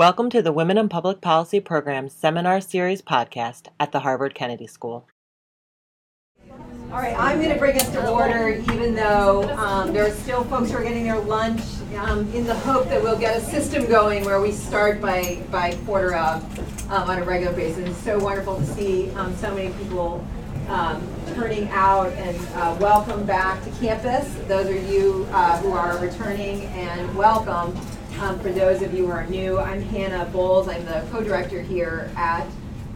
Welcome to the Women in Public Policy Program's Seminar Series podcast at the Harvard Kennedy School. All right, I'm going to bring us to order, even though um, there are still folks who are getting their lunch, um, in the hope that we'll get a system going where we start by, by quarter of um, on a regular basis. It's so wonderful to see um, so many people um, turning out and uh, welcome back to campus. Those of you uh, who are returning and welcome. Um, for those of you who are new, I'm Hannah Bowles. I'm the co-director here at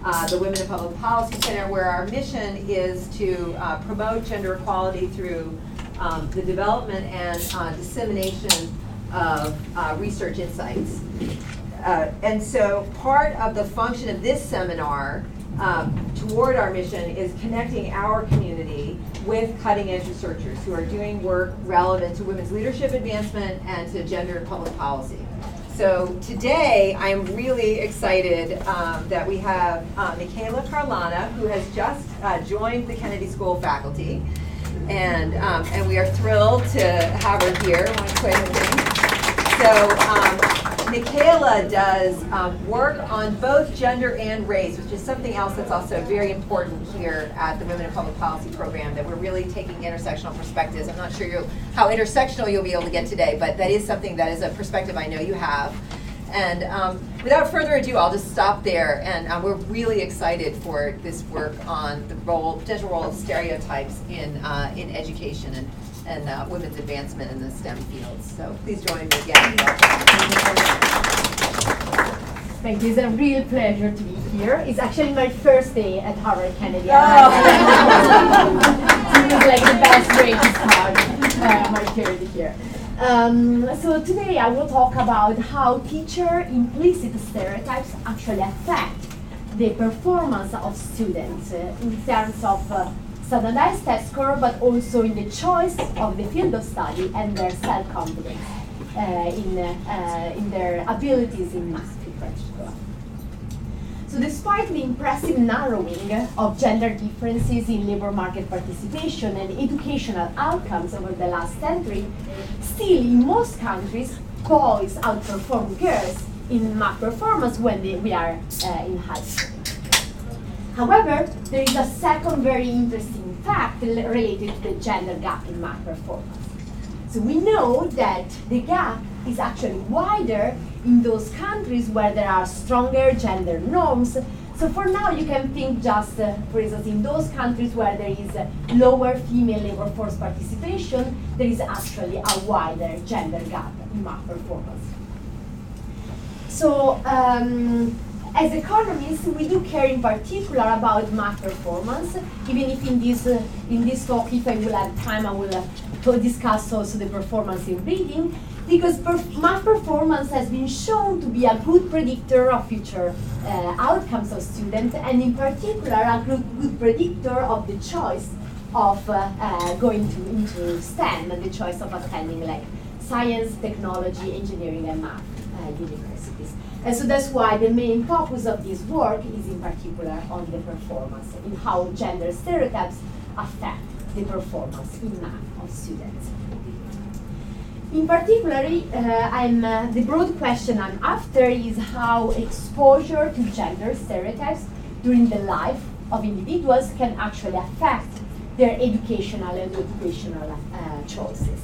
uh, the Women in Public Policy Center, where our mission is to uh, promote gender equality through um, the development and uh, dissemination of uh, research insights. Uh, and so part of the function of this seminar um, toward our mission is connecting our community with cutting edge researchers who are doing work relevant to women's leadership advancement and to gender and public policy. So today I'm really excited um, that we have uh, Michela Carlana, who has just uh, joined the Kennedy School faculty. And, um, and we are thrilled to have her here. So um, Michela does um, work on both gender and race, which is something else that's also very important here at the Women in Public Policy program, that we're really taking intersectional perspectives. I'm not sure you, how intersectional you'll be able to get today, but that is something that is a perspective I know you have. And um, without further ado, I'll just stop there. And uh, we're really excited for this work on the role, potential role of stereotypes in, uh, in education and and uh, women's advancement in the STEM fields. So please join me again. Thank you. It's a real pleasure to be here. It's actually my first day at Harvard Kennedy. Oh. it's like the best way to start uh, my career here. Um, so today I will talk about how teacher implicit stereotypes actually affect the performance of students uh, in terms of uh, standardized test score, but also in the choice of the field of study and their self-confidence uh, in, uh, in their abilities in math in particular. So despite the impressive narrowing of gender differences in labor market participation and educational outcomes over the last century, still in most countries, boys outperform girls in math performance when they, we are uh, in high school. However, there is a second very interesting fact related to the gender gap in math performance. So we know that the gap is actually wider in those countries where there are stronger gender norms. So for now, you can think just, uh, for instance, in those countries where there is uh, lower female labor force participation, there is actually a wider gender gap in math performance. So um, as economists, we do care in particular about math performance, even if in this, uh, in this talk, if I will have time, I will uh, discuss also the performance in reading, because perf math performance has been shown to be a good predictor of future uh, outcomes of students, and in particular, a good, good predictor of the choice of uh, uh, going to, into STEM, and the choice of attending like science, technology, engineering, and math uh, universities. And so that's why the main focus of this work is in particular on the performance, in how gender stereotypes affect the performance in math of students. In particular, uh, uh, the broad question I'm after is how exposure to gender stereotypes during the life of individuals can actually affect their educational and occupational uh, choices.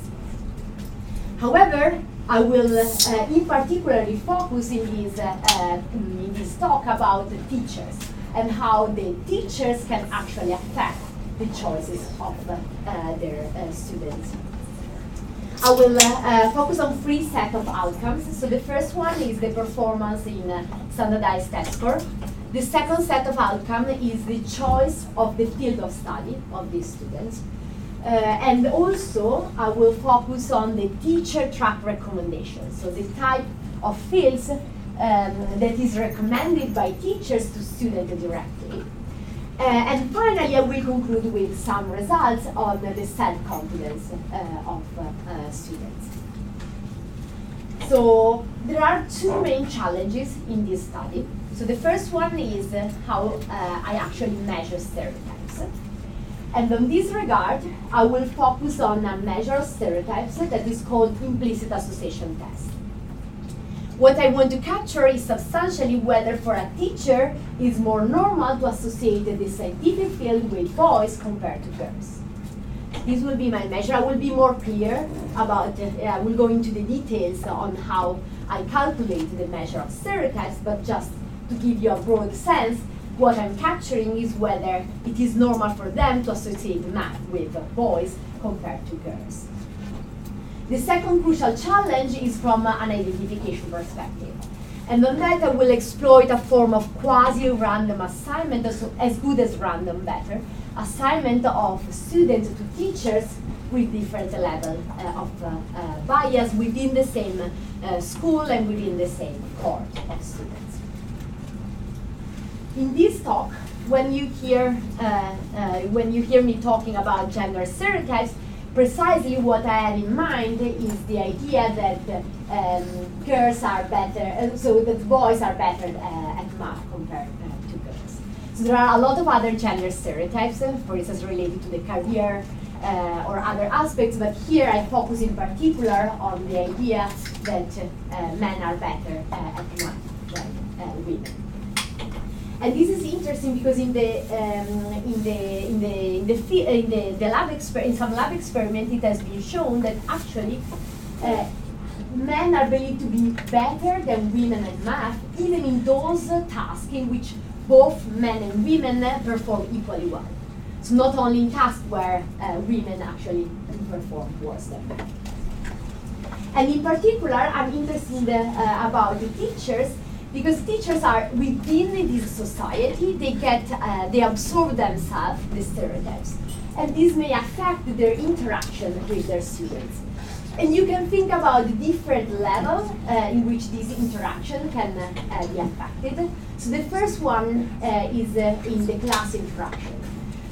However, I will uh, in particular focus in this, uh, uh, in talk about the teachers and how the teachers can actually affect the choices of uh, their uh, students. I will uh, focus on three set of outcomes. So the first one is the performance in standardized test score. The second set of outcome is the choice of the field of study of these students. Uh, and also, I will focus on the teacher track recommendations, so the type of fields um, that is recommended by teachers to students directly. Uh, and finally, I will conclude with some results on the self-confidence uh, of uh, students. So there are two main challenges in this study. So the first one is how uh, I actually measure stereotypes. And in this regard, I will focus on a measure of stereotypes that is called implicit association test. What I want to capture is substantially whether for a teacher it's more normal to associate the scientific field with boys compared to girls. This will be my measure. I will be more clear about, uh, I will go into the details on how I calculate the measure of stereotypes, but just to give you a broad sense, what I'm capturing is whether it is normal for them to associate math with boys compared to girls. The second crucial challenge is from an identification perspective. And on that, I will exploit a form of quasi-random assignment, as good as random, better, assignment of students to teachers with different level uh, of uh, uh, bias within the same uh, school and within the same cohort of students. In this talk, when you hear uh, uh, when you hear me talking about gender stereotypes, precisely what I have in mind is the idea that um, girls are better, uh, so that boys are better uh, at math compared uh, to girls. So there are a lot of other gender stereotypes, uh, for instance, related to the career uh, or other aspects, but here I focus in particular on the idea that uh, men are better at math than women. And this is interesting because in the um, in the in the in the, in the, the lab exper- in some lab experiment it has been shown that actually uh, men are believed to be better than women at math, even in those tasks in which both men and women perform equally well. So not only in tasks where uh, women actually perform worse than men. And in particular, I'm interested uh, about the teachers because teachers are within this society, they get, uh, they absorb themselves the stereotypes. And this may affect their interaction with their students. And you can think about the different levels uh, in which this interaction can uh, be affected. So the first one uh, is uh, in the class interaction.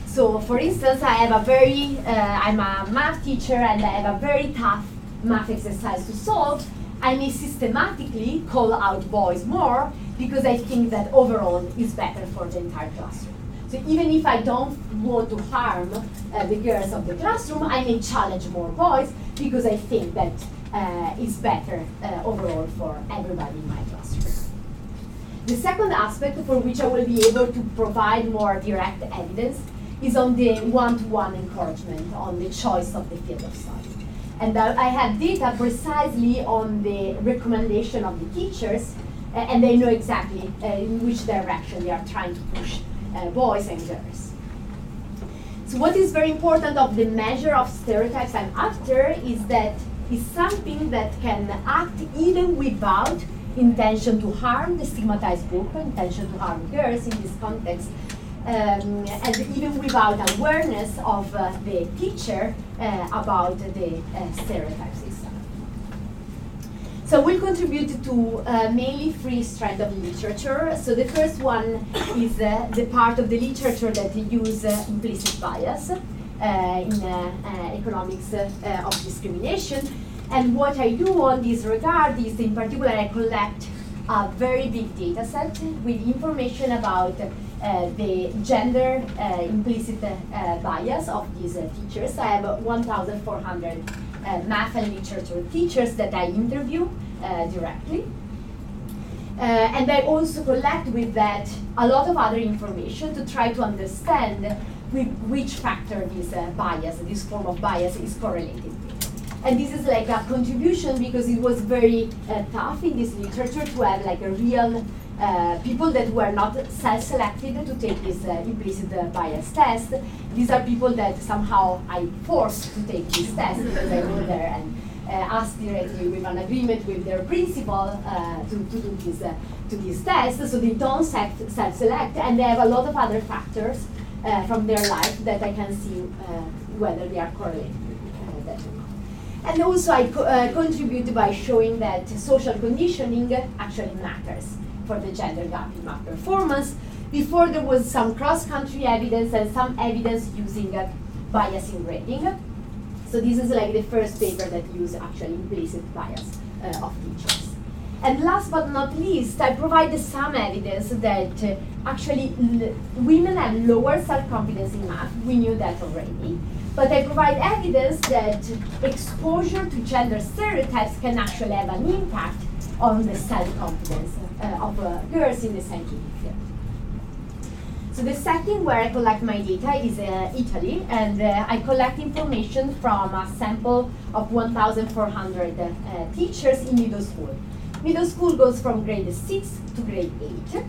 So for instance, I have a very, uh, I'm a math teacher and I have a very tough math exercise to solve I may systematically call out boys more because I think that overall is better for the entire classroom. So even if I don't want to harm uh, the girls of the classroom, I may challenge more boys because I think that uh, is better uh, overall for everybody in my classroom. The second aspect for which I will be able to provide more direct evidence is on the one-to-one -one encouragement on the choice of the field of study. And I have data precisely on the recommendation of the teachers, and they know exactly uh, in which direction they are trying to push uh, boys and girls. So what is very important of the measure of stereotypes I'm after is that it's something that can act even without intention to harm the stigmatized group, intention to harm girls in this context, um, and even without awareness of uh, the teacher uh, about the uh, stereotypes itself. So we'll contribute to uh, mainly three strands of literature. So the first one is uh, the part of the literature that use uh, implicit bias in economics of discrimination. And what I do on this regard is, in particular, I collect a very big data set with information about the gender uh, implicit uh, bias of these teachers. I have 1,400 math and literature teachers that I interview directly. Uh, and I also collect with that a lot of other information to try to understand with which factor this uh, bias, this form of bias is correlated with. And this is like a contribution because it was very uh, tough in this literature to have like a real uh, people that were not self-selected to take this uh, implicit uh, bias test. These are people that somehow I forced to take this test because I go there and uh, ask directly with an agreement with their principal uh, to, to do this to this test. So they don't self-select, and they have a lot of other factors from their life that I can see whether they are correlated. And also I co contribute by showing that social conditioning actually matters for the gender gap in math performance. Before there was some cross-country evidence and some evidence using uh, bias in grading. So this is like the first paper that used actually implicit bias uh, of teachers. And last but not least, I provided some evidence that uh, actually women have lower self-confidence in math. We knew that already. But I provide evidence that exposure to gender stereotypes can actually have an impact on the self-confidence of uh, girls in the scientific field. So the setting where I collect my data is uh, Italy, and uh, I collect information from a sample of 1,400 uh, teachers in middle school. Middle school goes from grade 6 to grade 8.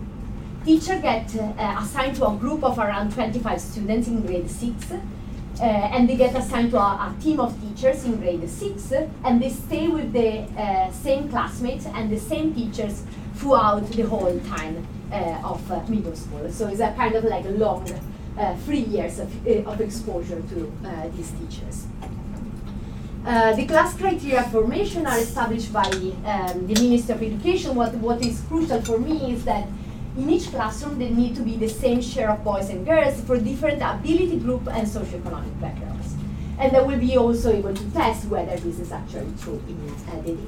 Teachers get uh, assigned to a group of around 25 students in grade 6, uh, and they get assigned to a, a, team of teachers in grade 6, and they stay with the uh, same classmates and the same teachers throughout the whole time uh, of uh, middle school. So it's a kind of like a long uh, three years of, of exposure to these teachers. Uh, the class criteria formation are established by um, the Ministry of Education. What, what is crucial for me is that in each classroom there need to be the same share of boys and girls for different ability group and socioeconomic backgrounds. And they will be also able to test whether this is actually true in uh, the data.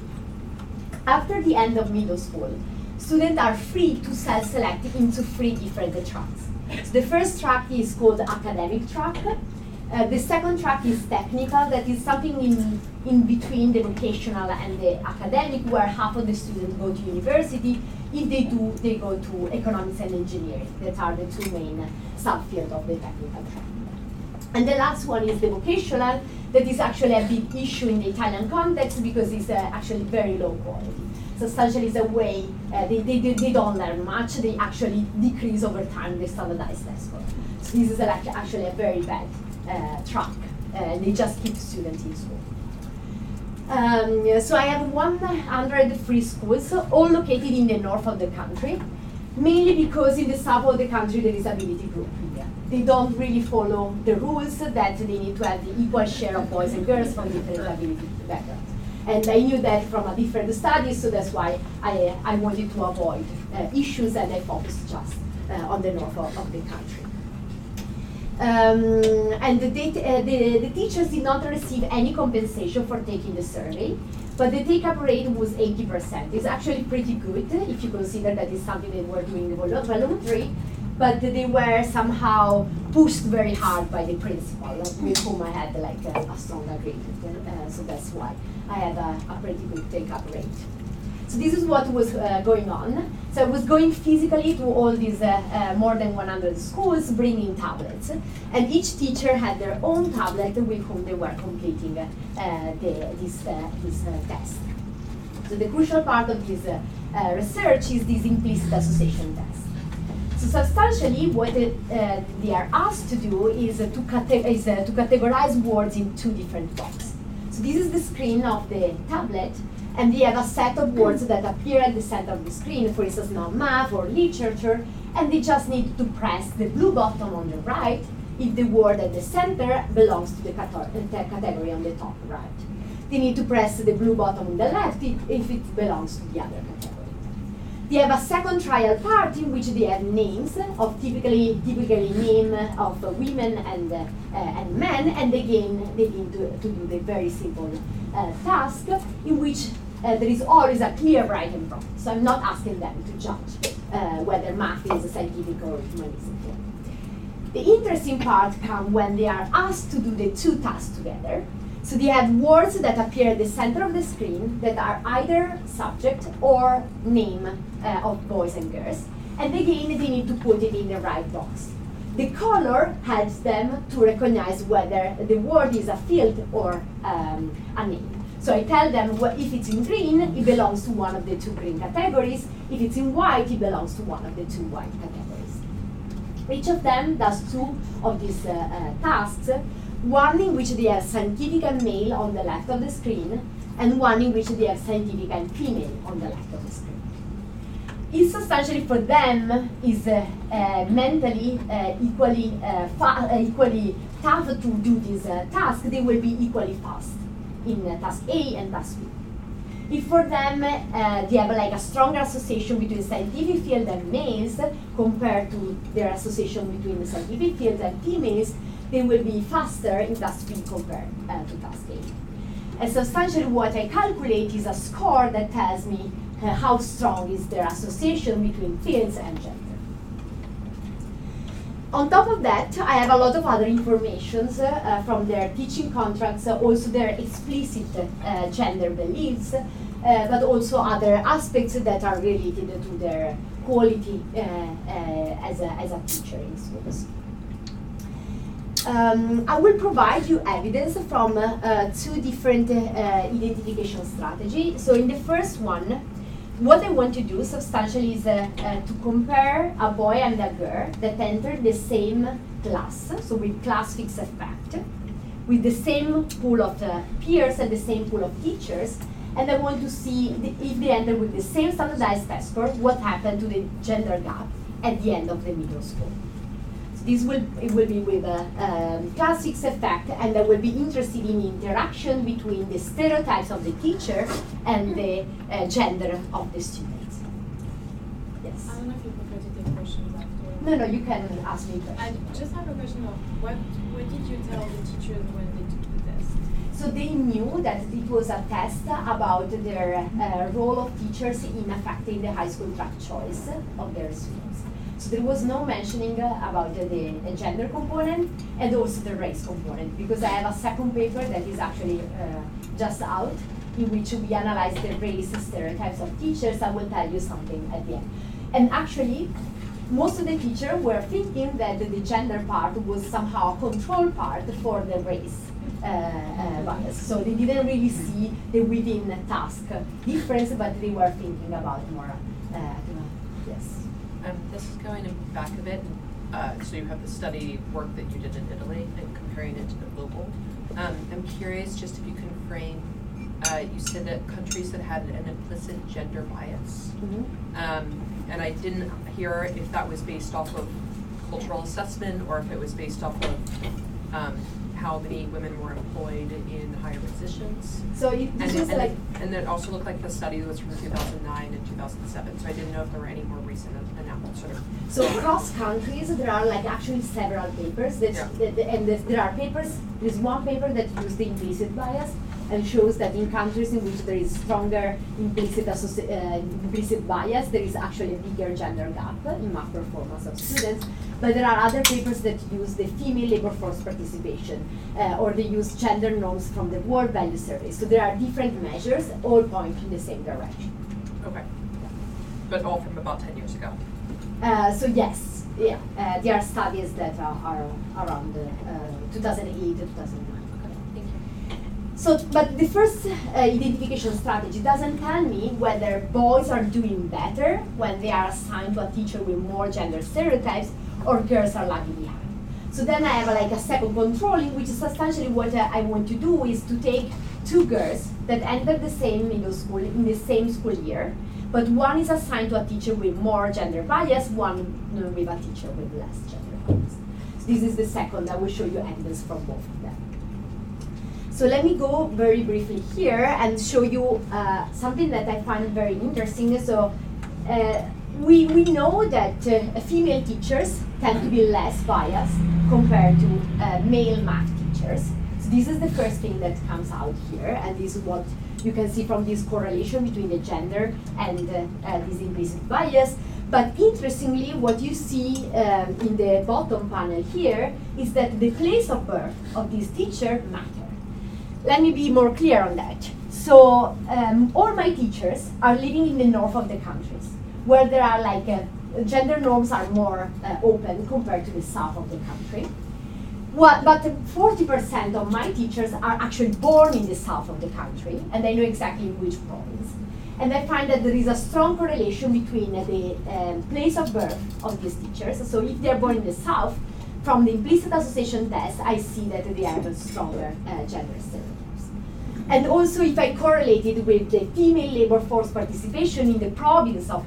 After the end of middle school, students are free to self-select into three different tracks. The first track is called academic track. Uh, the second track is technical, that is something in, in between the vocational and the academic, where half of the students go to university. If they do, they go to economics and engineering. That are the two main subfields of the technical track. And the last one is the vocational, that is actually a big issue in the Italian context because it's uh, actually very low quality substantially a way uh, they, they, they don't learn much, they actually decrease over time the standardized test score. So this is like actually a very bad uh, track. Uh, they just keep students in school. Um, so I have 100 free schools, all located in the north of the country, mainly because in the south of the country there is ability group. They don't really follow the rules that they need to have the equal share of boys and girls from different ability backgrounds. And I knew that from a different study, so that's why I, I wanted to avoid uh, issues and I focused just uh, on the north of, of the country. Um, and the, data, uh, the, the, teachers did not receive any compensation for taking the survey, but the take-up rate was 80%. It's actually pretty good if you consider that it's something that we're doing voluntary, but they were somehow pushed very hard by the principal, with whom I had like a, a strong agreement. Uh, so that's why I had a, pretty good take-up rate. So this is what was uh, going on. So I was going physically to all these uh, uh, more than 100 schools, bringing tablets. And each teacher had their own tablet with whom they were completing uh, the, this, uh, this uh, test. So the crucial part of this research is this implicit association test. So substantially, what they are asked to do is, to, is to categorize words in two different boxes. This is the screen of the tablet, and they have a set of words that appear at the center of the screen, for instance, now math or literature, and they just need to press the blue button on the right if the word at the center belongs to the category on the top right. They need to press the blue button on the left if it belongs to the other category. They have a second trial part in which they have names of typically typically name of women and uh, and men, and again they need to, to do the very simple uh, task in which uh, there is always a clear right and wrong. So I'm not asking them to judge uh, whether math is a scientific or humanistic. The interesting part comes when they are asked to do the two tasks together. So they have words that appear at the center of the screen that are either subject or name uh, of boys and girls. And again, they need to put it in the right box. The color helps them to recognize whether the word is a field or um, a name. So I tell them well, if it's in green, it belongs to one of the two green categories. If it's in white, it belongs to one of the two white categories. Each of them does two of these uh, uh, tasks, one in which they have scientific and male on the left of the screen, and one in which they have scientific and female on the left of the screen. It substantially for them is uh, uh, mentally uh, equally, uh, uh, equally tough to do this task, they will be equally fast in uh, task A and task B. If for them uh, they have like a stronger association between scientific field and males compared to their association between the scientific field and females, they will be faster in task B compared uh, to task A. And substantially what I calculate is a score that tells me uh, how strong is their association between fields and gender. On top of that, I have a lot of other information uh, from their teaching contracts, uh, also their explicit uh, gender beliefs, uh, but also other aspects that are related to their quality as, a, as a teacher in schools. Um, I will provide you evidence from uh, uh, two different uh, identification strategies. So in the first one, what I want to do substantially is uh, uh, to compare a boy and a girl that entered the same class, so with class fixed effect, with the same pool of uh, peers and the same pool of teachers, and I want to see if they enter with the same standardized test score, what happened to the gender gap at the end of the middle school. This will it will be with a um, class fixed effect, and I will be interested in interaction between the stereotypes of the teacher and the uh, gender of the students. Yes. I don't know if you prefer to take questions after. No, no, you can ask me I questions. just have a question of what what did you tell the teachers when they took the test? So they knew that it was a test about their uh, role of teachers in affecting the high school track choice of their students. So there was no mentioning uh, about the, the gender component and also the race component because I have a second paper that is actually uh, just out in which we analyze the race stereotypes of teachers. I will tell you something at the end. And actually, most of the teachers were thinking that the gender part was somehow a control part for the race uh, uh, bias. So they didn't really see the within task difference, but they were thinking about more. Uh, yes. Um, this is going in back a bit. Uh, so you have the study work that you did in Italy and comparing it to the global. Um, I'm curious just if you can frame. Uh, you said that countries that had an implicit gender bias, um, and I didn't hear if that was based off of cultural assessment or if it was based off of um, how many women were employed in higher positions. So And, this it- is and, like and it also looked like the study was from 2009 and 2007, so I didn't know if there were any more recent announcements sort of. So across countries, there are like actually several papers that, Yeah. that- and there's- there are papers. There's one paper that uses the implicit bias and shows that in countries in which there is stronger implicit associ- uh, implicit bias, there is actually a bigger gender gap in math performance of students. But there are other papers that use the female labor force participation, uh, or they use gender norms from the World Value Survey. So there are different measures, all point in the same direction. Okay. But all from about 10 years ago. Uh, so yes, yeah, uh, there are studies that are, are around uh, 2008 to 2009. So, but the first uh, identification strategy doesn't tell me whether boys are doing better when they are assigned to a teacher with more gender stereotypes or girls are lagging behind. So then I have like a second controlling, which is essentially what uh, I want to do is to take two girls that enter the same middle school in the same school year, but one is assigned to a teacher with more gender bias, one with a teacher with less gender bias. So this is the second. I will show you evidence from both. So let me go very briefly here and show you uh, something that I find very interesting. So uh, we, we know that uh, female teachers tend to be less biased compared to uh, male math teachers. So this is the first thing that comes out here, and this is what you can see from this correlation between the gender and uh, uh, this implicit bias. But interestingly, what you see um, in the bottom panel here is that the place of birth of this teacher matter. Let me be more clear on that. So um, all my teachers are living in the north of the countries, where there are like uh, gender norms are more uh, open compared to the south of the country. What, but 40% of my teachers are actually born in the south of the country, and they know exactly which province. And I find that there is a strong correlation between uh, the um, place of birth of these teachers. So if they're born in the south, from the implicit association test, I see that they have a stronger uh, gender stereotypes. And also, if I correlate it with the female labor force participation in the province of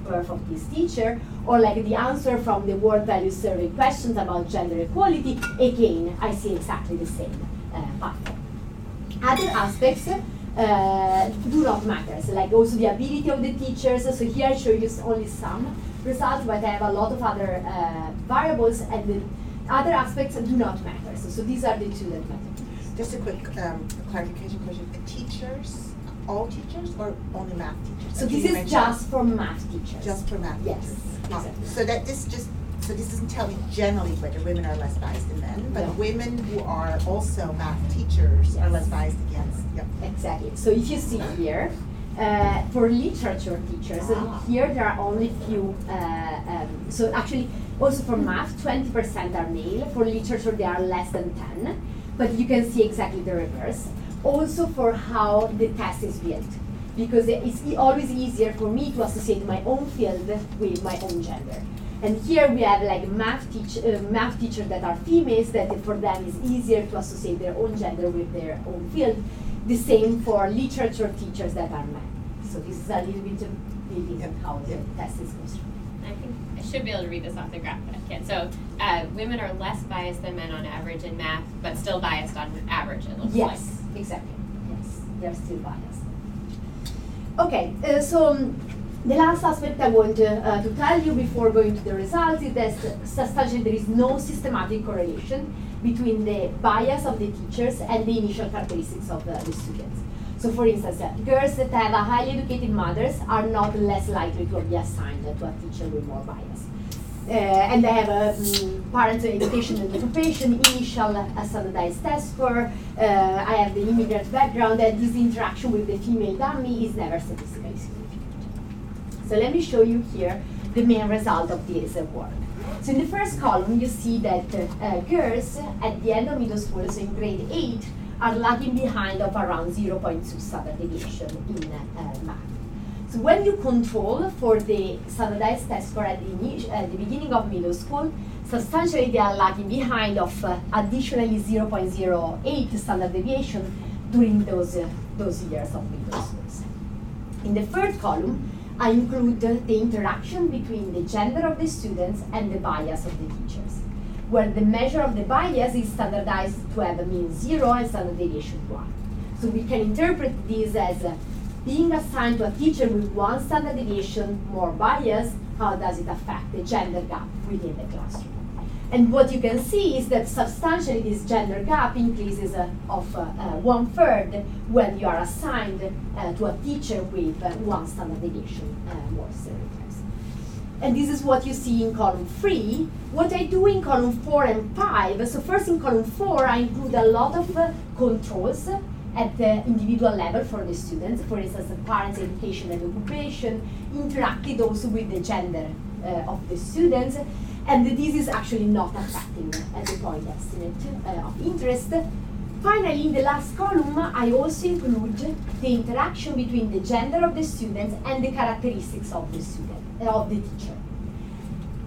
this teacher, or like the answer from the World Value Survey questions about gender equality, again, I see exactly the same uh, pattern. Other aspects uh, do not matter, so like also the ability of the teachers. So here I show you only some results, but I have a lot of other uh, variables, and the other aspects do not matter. So, so these are the two that matter. Just a quick um, clarification question. The Teachers, all teachers or only math teachers? So this is just for math teachers. Just for math Yes, teachers? Not- exactly. So that this just, so this doesn't tell me generally whether women are less biased than men, No. but women who are also math teachers are less biased against, yep. Exactly. So if you see here, uh, for literature teachers. And here there are only few, uh, um, so actually also for math, 20% are male, for literature they are less than 10, but you can see exactly the reverse. Also for how the test is built, because it's always easier for me to associate my own field with my own gender. And here we have like math teach, uh, math teachers that are females that for them is easier to associate their own gender with their own field. The same for literature teachers that are men. So this is a little bit of building Yep. how the test is constructed. I think I should be able to read this off the graph, but I can't. So, uh, women are less biased than men on average in math, but still biased on average, it looks Yes, exactly. Yes, they're still biased. Okay, uh, so um, the last aspect I want uh, to tell you before going to the results is that substantially there is no systematic correlation between the bias of the teachers and the initial characteristics of the, the students. So, for instance, uh, girls that have a highly educated mothers are not less likely to be assigned to a teacher with more bias. Uh, and they have a um, parents' education and occupation, initial standardized test score. Uh, I have the immigrant background, and this interaction with the female dummy is never statistically significant. So let me show you here the main result of this uh, work. So in the first column, you see that uh, uh, girls at the end of middle school, so in grade 8, are lagging behind of around 0.2 standard deviation in uh, math. So when you control for the standardized test score at the, at the beginning of middle school, substantially they are lagging behind of uh, additionally 0.08 standard deviation during those, uh, those years of middle schools. In the third column, I include the, the interaction between the gender of the students and the bias of the teachers, where the measure of the bias is standardized to have a mean zero and standard deviation one. So we can interpret this as uh, being assigned to a teacher with one standard deviation more bias, how does it affect the gender gap within the classroom? And what you can see is that substantially this gender gap increases uh, of uh, uh, one third when you are assigned uh, to a teacher with uh, one standard deviation more stereotypes. And this is what you see in column three. What I do in column four and five, so first in column four, I include a lot of controls at the individual level for the students, for instance, the parents' education and occupation, interacted also with the gender uh, of the students, and this is actually not affecting uh, the point estimate uh, of interest. Finally, in the last column, I also include the interaction between the gender of the students and the characteristics of the student, uh, of the teacher.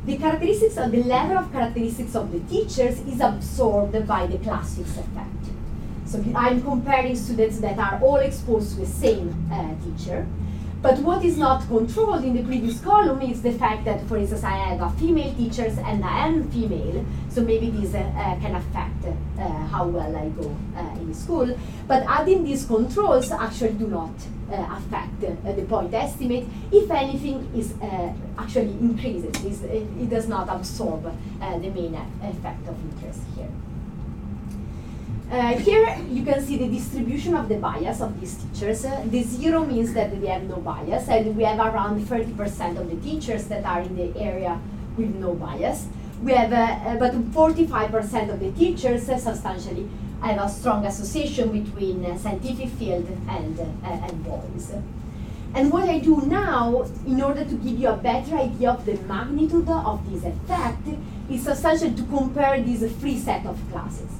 The characteristics of the level of characteristics of the teachers is absorbed by the class fixed effect. So I'm comparing students that are all exposed to the same uh, teacher. But what is not controlled in the previous column is the fact that, for instance, I have a female teachers and I am female, so maybe this uh, uh, can affect uh, how well I go uh, in school. But adding these controls actually do not uh, affect uh, the point estimate. If anything, is actually increases. It, it does not absorb the main effect of interest here. Uh, here you can see the distribution of the bias of these teachers. Uh, the zero means that they have no bias, and we have around 30% of the teachers that are in the area with no bias. We have uh, about 45% of the teachers uh, substantially have a strong association between uh, scientific field and, uh, and boys. And what I do now, in order to give you a better idea of the magnitude of this effect, is essentially to compare these three set of classes.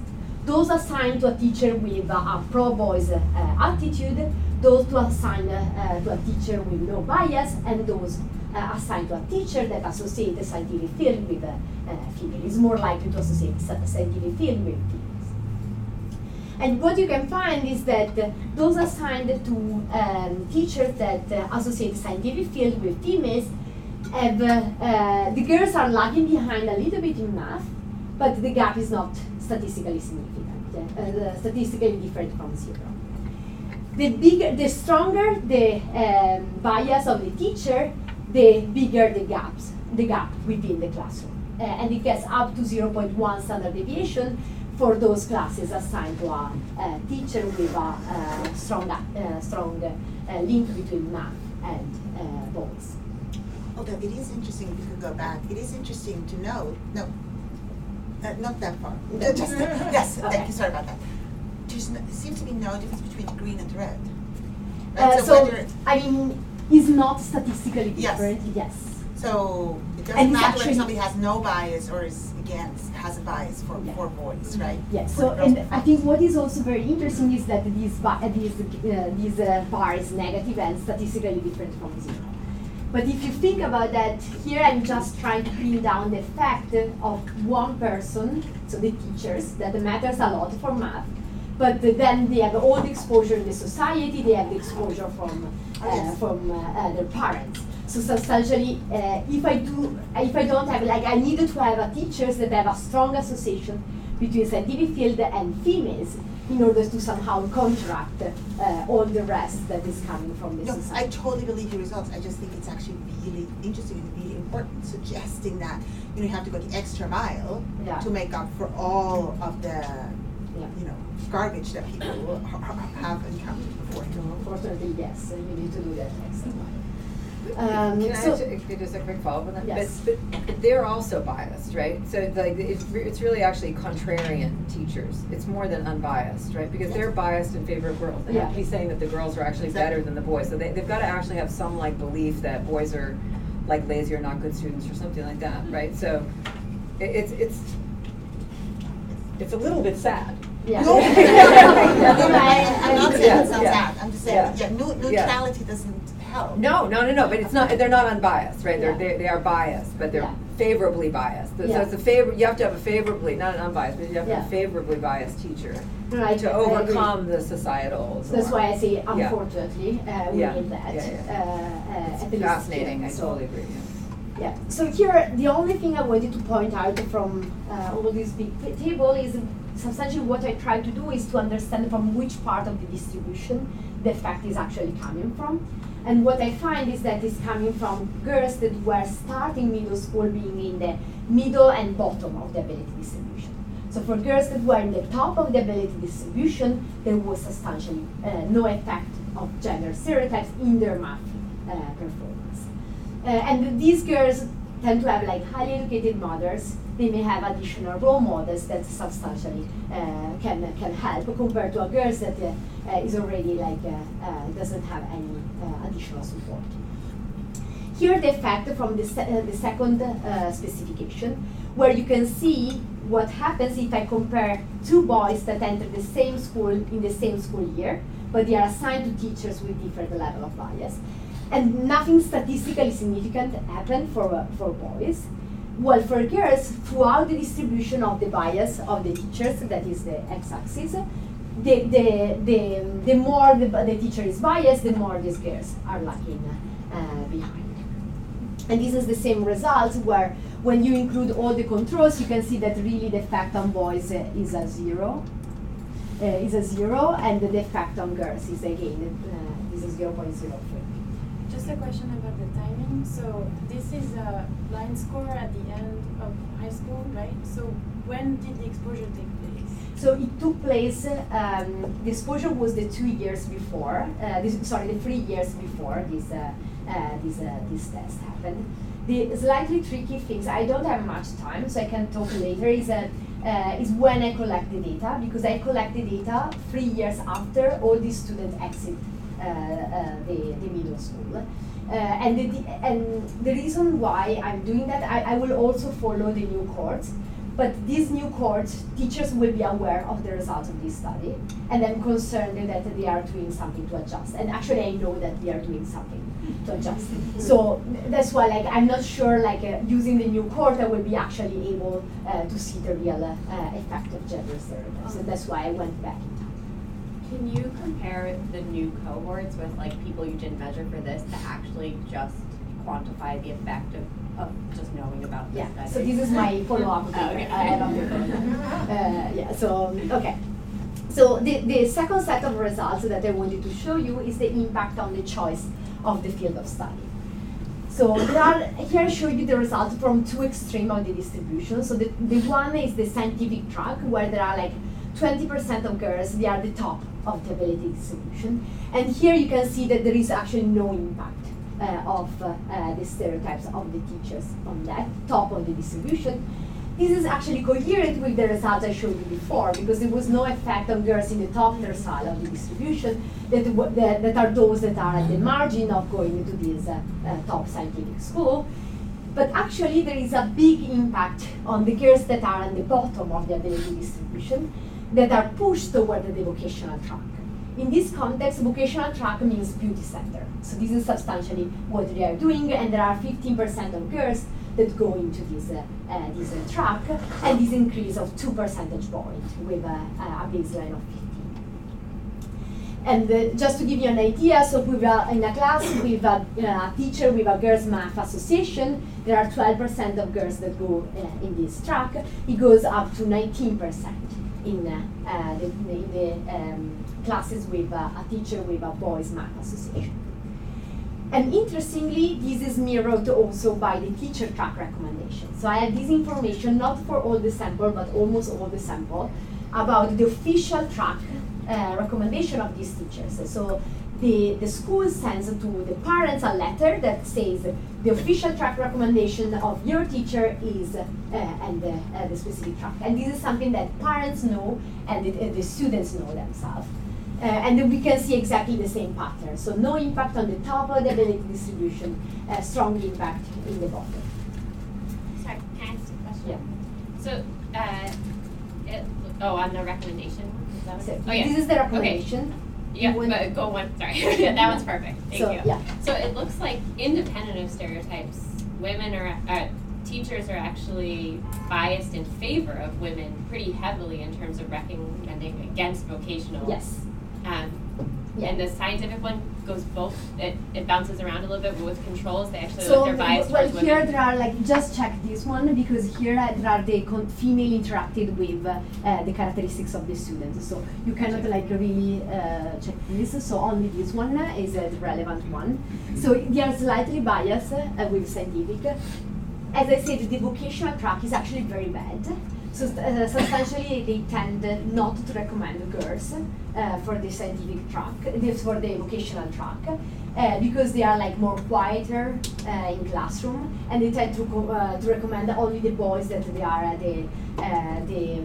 Those assigned to a teacher with a pro boys uh, attitude, those to assign uh, to a teacher with no bias, and those uh, assigned to a teacher that associate the scientific field with female. Is more likely to associate sci- scientific field with females. And what you can find is that those assigned to um, teachers that uh, associate scientific field with females have, uh, uh, the girls are lagging behind a little bit in math, but the gap is not statistically significant, uh, statistically different from zero. The bigger, the stronger the um, bias of the teacher, the bigger the gaps, the gap within the classroom. Uh, and it gets up to 0.1 standard deviation for those classes assigned to a, uh teacher with a uh, strong, strong link between math and uh, boys. Although it is interesting, if you could go back, it is interesting to know, no, uh, not that far. Uh, just, yes, thank you, sorry about that. There's no, seems to be no difference between green and red. Right, Uh, so whether- I mean, is not statistically Yes. different, yes. So it doesn't it's matter actually- whether somebody has no bias or is against has a bias for, Yeah. for boys, right? Yes, For so girls and I think what is also very interesting is that this ba- uh, this uh, this uh, bar is negative and statistically different from zero. But if you think about that, here I'm just trying to pin down the fact of one person, so the teachers, that matters a lot for math. But then they have all the exposure in the society, they have the exposure from uh, from uh, their parents. So substantially, uh, if I do, if I don't have, like, I needed to have a teachers that have a strong association between scientific field and females in order to somehow contract uh, all the rest that is coming from the No, I totally believe your results. I just think it's actually really interesting and really important, suggesting that you know you have to go the extra mile Yeah. to make up for all of the Yeah. you know garbage that people ha- ha- have encountered before. Unfortunately, yes, and you need to do that next time. Um, Can I so- ask you- just a quick follow-up on that? Yes. But, but they're also biased, right? So like, it's, re- it's really actually contrarian teachers. It's more than unbiased, right? Because they're biased in favor of girls. They have to be saying that the girls are actually better than the boys. So they, they've got to actually have some like belief that boys are like lazy or not good students or something like that, right? So it, it's, it's, it's a little bit sad. Yeah. No, Yeah. I, I'm not saying Yeah, it sounds yeah. bad. I'm just saying, Yeah. yeah, neu- neutrality doesn't help. No, no, no, no, but it's not, they're not unbiased, right? They're, Yeah. they, they are biased, but they're Yeah. favorably biased. So Yeah. it's a favor, you have to have a favorably, not an unbiased, but you have to have Yeah. a favorably biased teacher Right, to I agree. overcome the societal. That's why I say unfortunately, uh, we Yeah. need that. Yeah, yeah. Uh, uh, It's at least fascinating, here. I So- totally agree, yeah. Yeah, so here, the only thing I wanted to point out from uh, all this big t- table is substantially what I try to do is to understand from which part of the distribution the effect is actually coming from. And what I find is that it's coming from girls that were starting middle school being in the middle and bottom of the ability distribution. So for girls that were in the top of the ability distribution, there was substantially uh, no effect of gender stereotypes in their math uh, performance. Uh, and these girls tend to have like highly educated mothers. They may have additional role models that substantially uh, can can help compared to a girl that uh, is already like uh, doesn't have any additional support. Here the effect from the, se- the second specification, where you can see what happens if I compare two boys that enter the same school in the same school year, but they are assigned to teachers with different level of bias. And nothing statistically significant happened for, uh, for boys. Well, for girls, throughout the distribution of the bias of the teachers, that is the x-axis, the, the, the, the more the, the teacher is biased, the more these girls are lagging uh, behind. And this is the same result where when you include all the controls, you can see that really the effect on boys uh, is a zero. Uh, is a zero, and the effect on girls is again uh, is a 0.03. Just a question about the timing. So this is a line score at the end of high school, right? So when did the exposure take place? So it took place. Um, the exposure was the two years before. Uh, this, sorry, the three years before this uh, uh, this uh, this test happened. The slightly tricky things. I don't have much time, so I can talk later. Is that uh, is when I collect the data because I collect the data three years after all these students exit the, the middle school. Uh, and, the, and the reason why I'm doing that, I, I will also follow the new cohorts. But these new cohorts, teachers will be aware of the results of this study, and I'm concerned that they are doing something to adjust. And actually, I know that they are doing something to adjust. So that's why, like, I'm not sure, like, uh, using the new cohort, I will be actually able uh, to see the real uh, effect of gender stereotypes. So that's why I went back. Can you compare the new cohorts with like people you didn't measure for this to actually just quantify the effect of, of just knowing about this Yeah, so this is my follow-up Oh, okay. I have on the phone. Uh, yeah, so, okay. So the, the second set of results that I wanted to show you is the impact on the choice of the field of study. So are, here I show you the results from two extremes of the distribution. So the, the one is the scientific track where there are like 20% of girls, they are the top of the ability distribution. And here you can see that there is actually no impact uh, of uh, uh, the stereotypes of the teachers on that top of the distribution. This is actually coherent with the results I showed you before because there was no effect on girls in the top tercile of the distribution that, that, that are those that are at the margin of going into this uh, uh, top scientific school. But actually, there is a big impact on the girls that are at the bottom of the ability distribution that are pushed toward the vocational track. In this context, vocational track means beauty center. So this is substantially what they are doing, and there are 15% of girls that go into this, uh, uh, this uh, track, and this increase of two percentage points with a, a baseline of 15. And uh, just to give you an idea, so we were in a class with a, uh, teacher with a girls math association. There are 12% of girls that go uh, in this track. It goes up to 19% in uh, the, in the um, classes with uh, a teacher with a boys math association. And interestingly, this is mirrored also by the teacher track recommendation. So I have this information not for all the sample, but almost all the sample about the official track uh, recommendation of these teachers. So the, the school sends to the parents a letter that says the official track recommendation of your teacher is uh, and the, uh, the specific track. And this is something that parents know and the, the students know themselves. Uh, and then we can see exactly the same pattern. So no impact on the top of the ability distribution, uh, strong impact in the bottom. Sorry, can I ask a question? Yeah. So, uh, it, oh, on the recommendation? Is that what- So oh, yeah. This is the Okay. Yeah, but go one, sorry. that one's perfect. Thank So, you. yeah. So it looks like independent of stereotypes, women are, uh, teachers are actually biased in favor of women pretty heavily in terms of recommending against vocational. Yes. Um, Yeah. And the scientific one goes both, it, it bounces around a little bit, but with controls, they actually So look, they're biased well, towards here women. there are like just check this one because here uh, there are the con- female interacted with uh, the characteristics of the students. So you cannot like really uh, check this. So only this one uh, is uh, the relevant one. So they are slightly biased uh, with scientific. As I said, the vocational track is actually very bad. Uh, substantially, they tend not to recommend girls uh, for the scientific track, for the vocational track, uh, because they are like more quieter in classroom, and they tend to to recommend only the boys that they are the the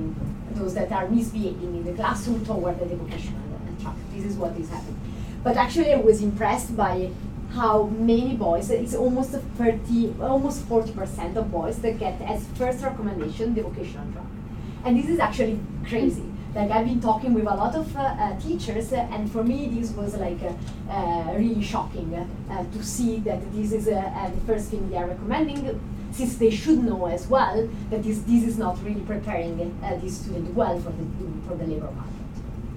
those that are misbehaving in the classroom toward the vocational track. This is what is happening. But actually, I was impressed by how many boys, it's almost 30, almost 40% of boys that get as first recommendation the vocational track. And this is actually crazy. Like I've been talking with a lot of uh, uh, teachers, uh, and for me this was like uh, uh, really shocking uh, to see that this is the first thing they are recommending, since they should know as well that this this is not really preparing uh, this student well for the for the labor market.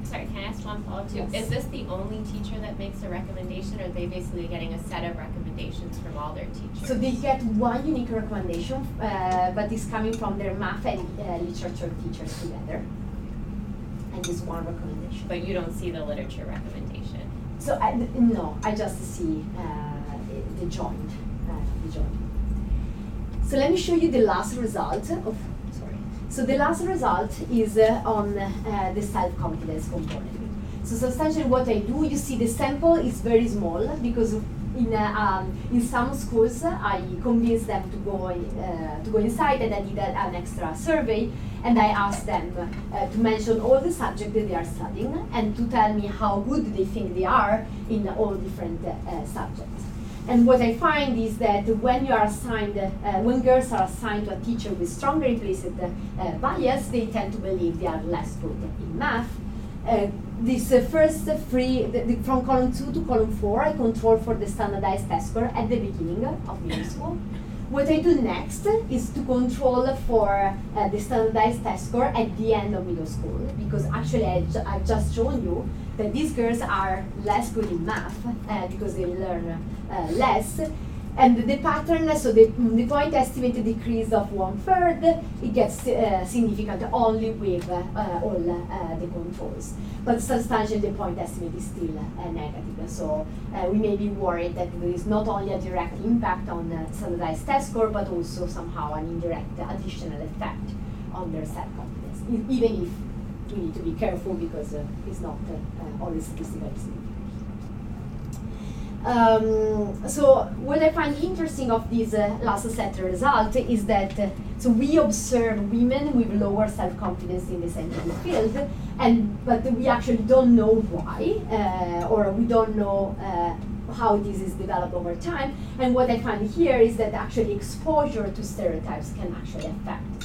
Sorry, can I ask one follow-up too? Yes. Is this the only teacher that makes a recommendation, or are they basically getting a set of recommendations from all their teachers? So they get one unique recommendation, uh, but it's coming from their math and uh, literature teachers together. And it's one recommendation. But you don't see the literature recommendation. So I, no, I just see uh, the joint, uh, the joint. So let me show you the last result. Of. So the last result is uh, on uh, the self-confidence component. So substantially, what I do, you see, the sample is very small because in uh, um, in some schools I convinced them to go uh, to go inside, and I did an extra survey, and I asked them uh, to mention all the subjects that they are studying and to tell me how good they think they are in all different uh, subjects. And what I find is that when you are assigned, uh, when girls are assigned to a teacher with stronger implicit uh, bias, they tend to believe they are less good in math. Uh, this uh, first three, the, the, from column two to column four, I control for the standardized test score at the beginning of middle school. What I do next is to control for uh, the standardized test score at the end of middle school, because actually I ju- I've just shown you that these girls are less good in math uh, because they learn less. And the pattern, so the, the point estimate decrease of one third, it gets uh, significant only with uh, uh, all uh, the controls. But substantially, the point estimate is still uh, negative. So uh, we may be worried that there is not only a direct impact on uh, standardized test score, but also somehow an indirect additional effect on their self-confidence, e- even if we need to be careful because uh, it's not uh, uh, always statistically significant. Um, so what I find interesting of this uh, last set result is that uh, so we observe women with lower self-confidence in the scientific field, and but we actually don't know why, uh, or we don't know uh, how this is developed over time. And what I find here is that actually exposure to stereotypes can actually affect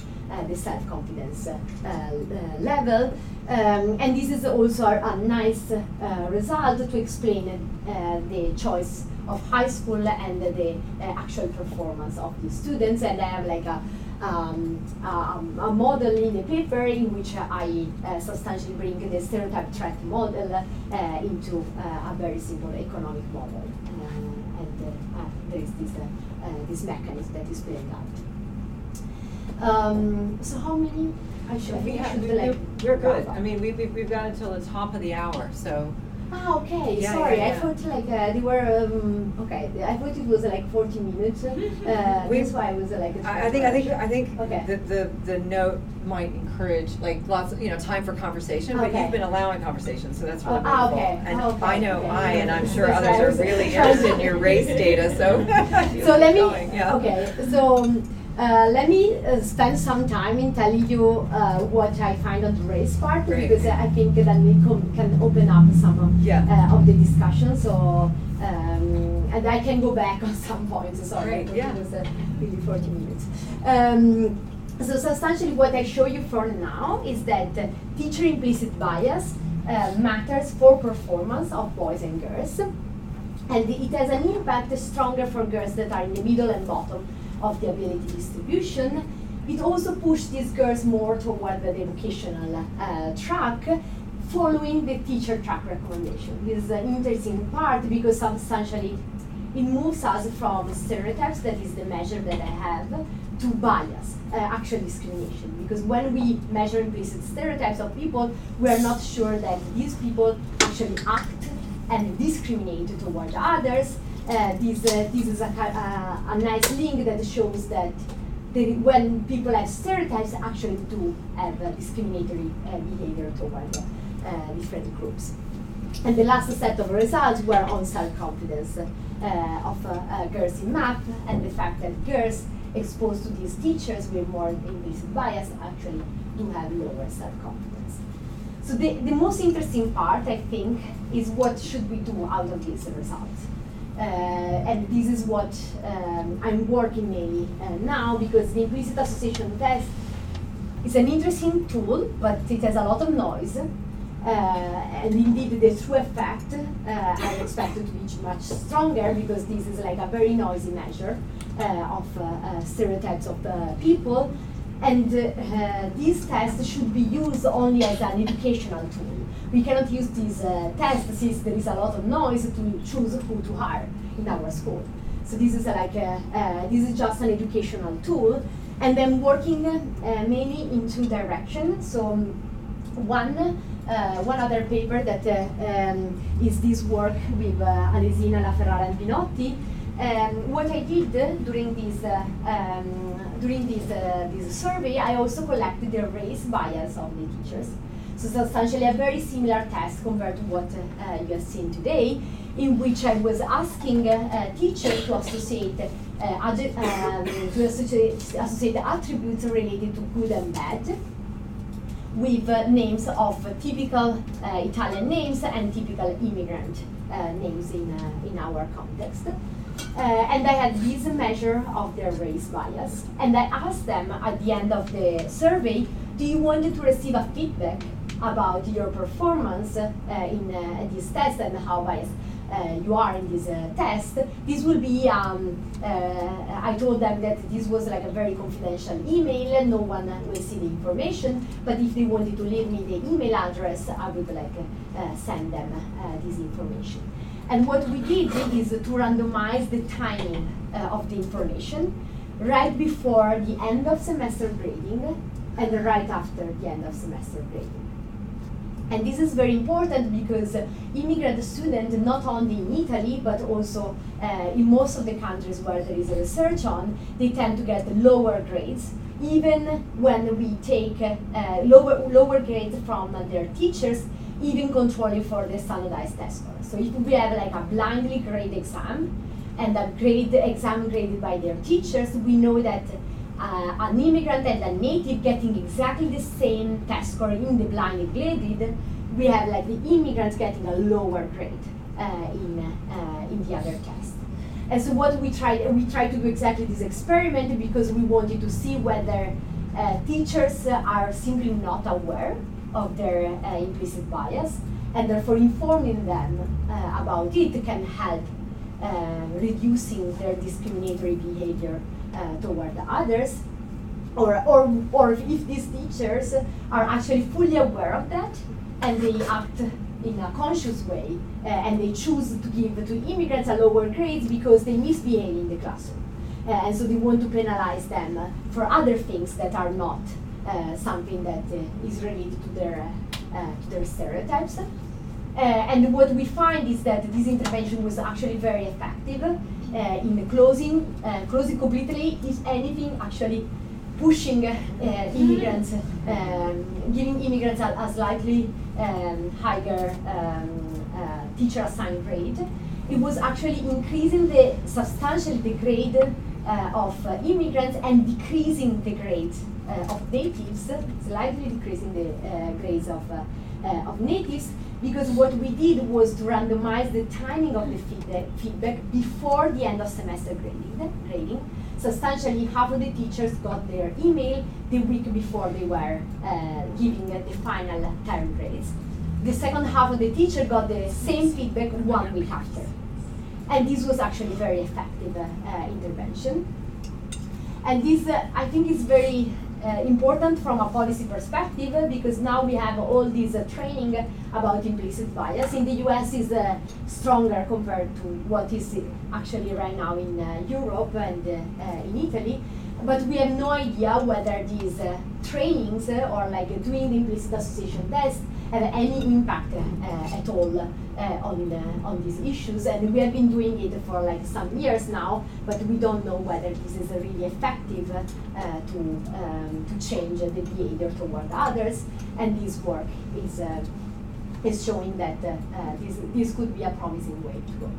the self-confidence uh, uh, level. Um, and this is also a, nice uh, result to explain uh, the choice of high school and the uh, actual performance of the students. And I have like a, um, um, a model in the paper in which I substantially bring the stereotype threat model into a very simple economic model. and there is this, this mechanism that is playing out. Um, so how many I should, We I have, should we- like. we're good. I mean, we've, we've we've got until the top of the hour, so. Ah, okay, Yeah, sorry, yeah, I yeah. thought like uh, they were, um, okay, I thought it was like forty minutes, uh, We- that's why I was uh, like. I, I think, I think, I think Okay. the, the, the note might encourage, like, lots, of you know, time for conversation, but Okay. you've been allowing conversation, so that's really Oh, ah, wonderful. okay. And Okay, I know okay. I, and I'm sure That's others are really interested in your race data, so. So let me, Going, yeah. okay, so um, uh, let me uh, spend some time in telling you uh, what I find on the race part Great. because I think that we can open up some of, Yeah. uh, of the discussion. So um, and I can go back on some points. Sorry, Great, yeah. it was uh, really 40 minutes. Um, so substantially, what I show you for now is that uh, teacher implicit bias uh, matters for performance of boys and girls and it has an impact stronger for girls that are in the middle and bottom of the ability distribution. It also pushed these girls more toward the vocational uh, track, following the teacher track recommendation. This is an interesting part because substantially it moves us from stereotypes, that is the measure that I have, to bias, uh, actual discrimination. Because when we measure implicit stereotypes of people, we are not sure that these people actually act and discriminate toward others. Uh, this, uh, this is a, ki- uh, a nice link that shows that they, when people have stereotypes, actually do have uh, discriminatory uh, behavior toward uh, different groups. And the last set of results were on self-confidence uh, of uh, uh, girls in math and the fact that girls exposed to these teachers with more implicit bias actually do have lower self-confidence. So the, the most interesting part, I think, is what should we do out of these results. Uh, and this is what um, I'm working mainly uh, now because the implicit association test is an interesting tool, but it has a lot of noise. Uh, and indeed, the true effect uh, I expect it to be much stronger because this is like a very noisy measure uh, of uh, stereotypes of people. And these tests should be used only as an educational tool. We cannot use these uh, tests since there is a lot of noise to choose who to hire in our school. So this is like a, uh, this is just an educational tool, and then working uh, mainly in two directions. So one uh, one other paper that uh, um, is this work with uh, Alesina, La Ferrara, and Pinotti. Um, what I did during this uh, um, during this this survey, I also collected the race bias of the teachers. So substantially a very similar test compared to what uh, you have seen today, in which I was asking uh, teachers to associate uh, um, to associate, associate attributes related to good and bad with uh, names of typical Italian names and typical immigrant names in, in our context. Uh, and I had this measure of their race bias. And I asked them at the end of the survey, do you want to receive a feedback about your performance uh, in uh, this test and how biased uh, you are in this uh, test? This will be, um, uh, I told them that this was like a very confidential email, and no one will see the information, but if they wanted to leave me the email address, I would like uh, send them this information. And what we did is to randomize the timing of the information right before the end of semester grading and right after the end of semester grading. And this is very important because immigrant students, not only in Italy, but also uh, in most of the countries where there is research on, they tend to get lower grades, even when we take uh, lower, lower grades from their teachers, even controlling for the standardized test score. So if we have like a blindly graded exam and a grade exam graded by their teachers, we know that uh, an immigrant and a native getting exactly the same test score in the blindly graded, we have like the immigrants getting a lower grade uh, in, uh, in the other test. And so what we tried, we tried to do exactly this experiment because we wanted to see whether uh, teachers are simply not aware of their uh, implicit bias, and therefore informing them uh, about it can help reducing their discriminatory behavior uh, toward the others. Or, or, or if these teachers are actually fully aware of that and they act in a conscious way uh, and they choose to give to immigrants a lower grade because they misbehave in the classroom. Uh, and so they want to penalize them for other things that are not uh, something that uh, is related to their, uh, to their stereotypes. And what we find is that this intervention was actually very effective in closing, closing completely, is anything, actually pushing immigrants, um, giving immigrants a, a slightly um, higher um, teacher assigned grade. It was actually increasing the substantially the grade uh, of uh, immigrants and decreasing the grade uh, of natives, slightly decreasing the grades of, of natives, because what we did was to randomize the timing of the feedback, feedback before the end of semester grading, grading. Substantially, half of the teachers got their email the week before they were uh, giving uh, the final term grades. The second half of the teacher got the same feedback one week after. And this was actually a very effective uh, intervention. And this, uh, I think, is very uh, important from a policy perspective uh, because now we have all this uh, training about implicit bias. In the US is uh, stronger compared to what is actually right now in Europe and in Italy. But we have no idea whether these trainings or like doing the implicit association test have any impact at all uh, on, uh, on these issues. And we have been doing it for like some years now, but we don't know whether this is really effective uh, to, um, to change the behavior toward others. And this work is, is showing that this, this could be a promising way to go.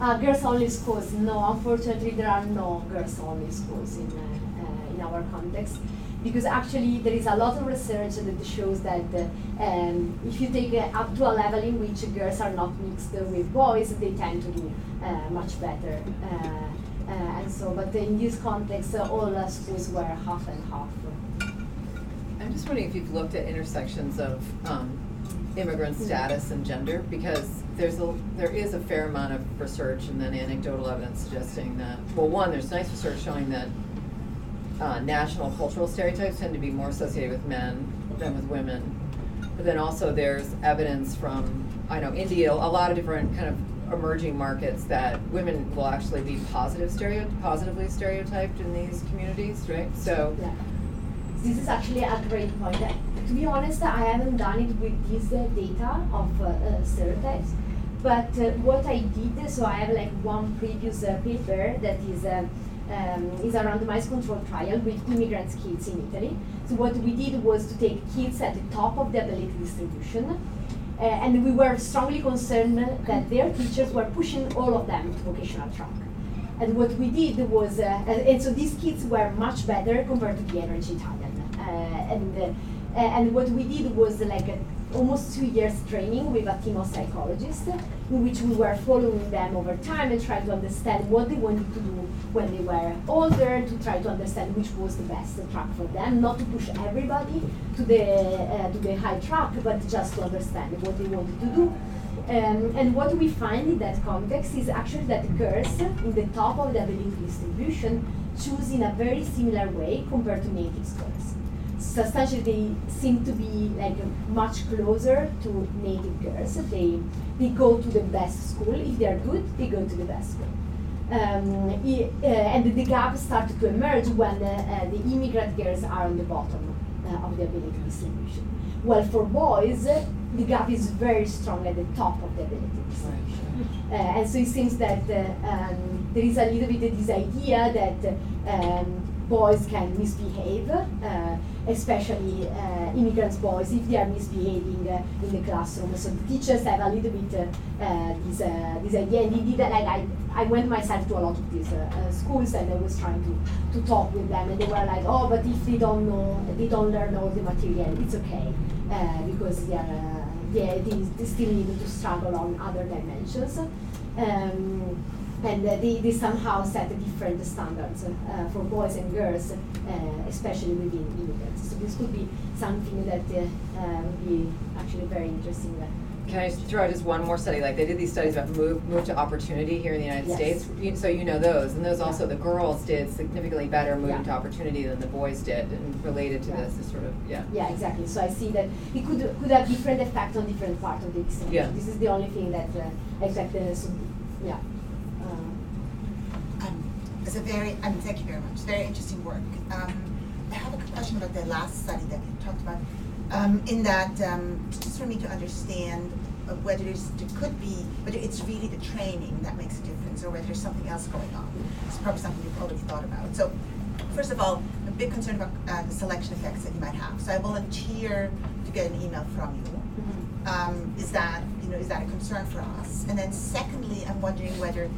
Uh, girls only schools, no, unfortunately there are no girls only schools in, uh, uh, in our context because actually there is a lot of research that shows that uh, um, if you take uh, up to a level in which girls are not mixed with boys, they tend to do uh, much better. and so, but in this context, all the schools were half and half. I'm just wondering if you've looked at intersections of um, immigrant mm. status and gender because there's a there is a fair amount of research and then anecdotal evidence suggesting that well one there's nice research showing that uh, national cultural stereotypes tend to be more associated with men than with women but then also there's evidence from I know India a lot of different kind of emerging markets that women will actually be positive stereo positively stereotyped in these communities right so yeah. This is actually a great point to be honest, I haven't done it with this uh, data of uh, uh stereotypes. But uh, what I did, so I have like one previous uh, paper that is um, is a randomized control trial with immigrant kids in Italy. So what we did was to take kids at the top of the ability distribution, uh, and we were strongly concerned that their teachers were pushing all of them to vocational track. And what we did was, uh, and, and, so these kids were much better compared to the average Italian. Uh, and and what we did was like a, almost two years training with a team of psychologists in which we were following them over time and trying to understand what they wanted to do when they were older, to try to understand which was the best track for them, not to push everybody to the, uh, to the high track, but just to understand what they wanted to do. Um, and what we find in that context is actually that girls in the top of the ability distribution choose in a very similar way compared to native girls substantially they seem to be like much closer to native girls. They they go to the best school. If they are good, they go to the best school. Um, uh, and the gap started to emerge when uh, uh, the immigrant girls are on the bottom uh, of the ability distribution. Well, for boys, the gap is very strong at the top of the ability distribution. Uh, and so it seems that um, there is a little bit of this idea that um, boys can misbehave, uh, especially uh, immigrants boys if they are misbehaving uh, in the classroom. So the teachers have a little bit uh, uh, this uh, this idea, and did like I, I went myself to a lot of these uh, schools, and I was trying to, to talk with them, and they were like, oh, but if they don't know, they don't learn all the material, it's okay, because they are. They, they, they still need to struggle on other dimensions. Um, and uh, they, they somehow set different standards uh, for boys and girls, uh, especially within immigrants. So this could be something that uh, uh, would be actually very interesting. Can I just throw out just one more study? Like they did these studies about move move to opportunity here in the United Yes. States. So you know those, and those also the girls did significantly better moving Yeah. to opportunity than the boys did, and related to Yeah. this is sort of yeah. Yeah, exactly. So I see that it could could have different effect on different parts of the extinction. Yeah. This is the only thing that uh, affects the so, yeah. It's a very, I mean, thank you very much, It's very interesting work. Um, I have a question about the last study that you talked about, um, in that, um, just for me to understand uh, whether there could be, whether it's really the training that makes a difference, or whether there's something else going on. It's probably something you've already thought about. So, first of all, I'm a big concern about uh, the selection effects that you might have. So I volunteer to get an email from you um, is that you know is that a concern for us? And then secondly, I'm wondering whether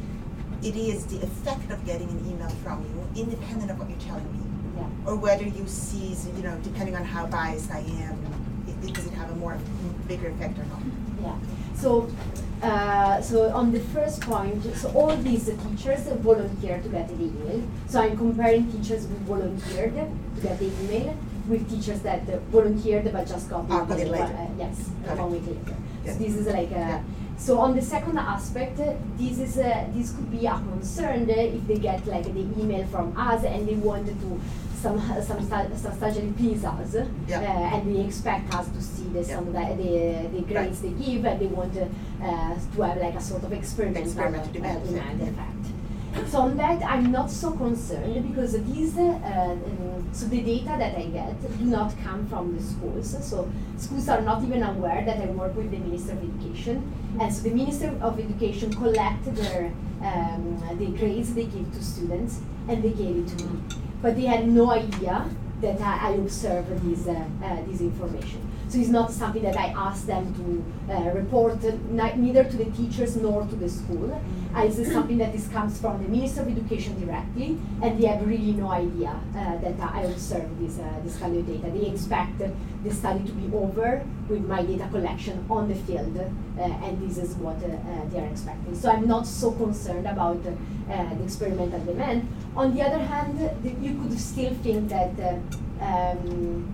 it is the effect of getting an email from you, independent of what you're telling me, yeah. or whether you see you know depending on how biased I am, it, does it have a more bigger effect or not? Yeah. So, uh, so on the first point, so all these teachers volunteer to get the email. So I'm comparing teachers who volunteered to get the email with teachers that uh, volunteered but just got the Ah, it email, later. uh, yes, one week later. So this is like a, Yeah. So on the second aspect, this is uh, this could be a concern uh, if they get like the email from us and they want to some some substantially please us, Yeah. uh, and they expect us to see the Yeah. the, the, the grades they give, and they want uh, uh, to have like a sort of experimental Experimental uh, demand demand effect. So on that, I'm not so concerned because these, so the data that I get do not come from the schools. So schools are not even aware that I work with the Minister of Education, and so the Minister of Education collect their um, the grades they give to students, and they gave it to me, but they had no idea that I, I observe this uh, uh, this information. So it's not something that I ask them to uh, report, uh, neither to the teachers nor to the school. Uh, it's something that is, comes from the Minister of Education directly, and they have really no idea uh, that I observe this, uh, this kind of data. They expect the study to be over with my data collection on the field, uh, and this is what they are expecting. So I'm not so concerned about the experimental demand. On the other hand, you could still think that um,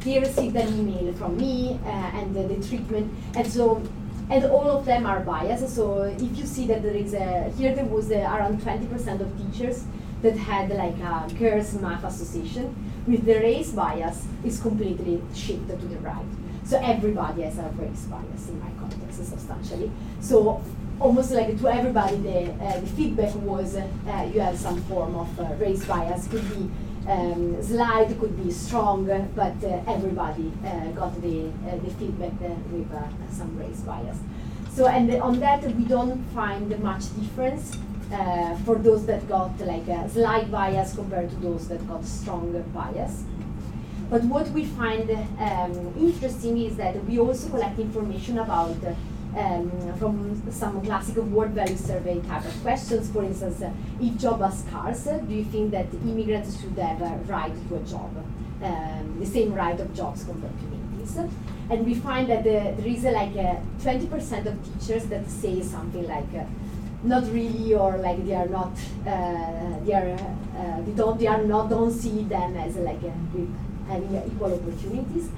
they received an email from me uh, and uh, the treatment, and so and all of them are biased. So if you see that there is a here there was uh, around 20% of teachers that had like a girls math association with the race bias is completely shifted to the right. So everybody has a race bias in my context substantially. So almost like to everybody the, uh, the feedback was uh, you have some form of uh, race bias could be um, slide could be strong, but uh, everybody uh, got the, uh, the feedback with some race bias. So, and on that, we don't find much difference uh, for those that got like a slight bias compared to those that got stronger bias. But what we find um, interesting is that we also collect information about um, from some classic World Value survey type of questions. For instance, uh, if job are scarce, do you think that immigrants should have a right to a job, um, the same right of jobs compared to natives? And we find that the, there is like uh, 20% of teachers that say something like, uh, not really, or like they are not, uh, they are, uh, they don't, they are not, don't see them as like having equal opportunities.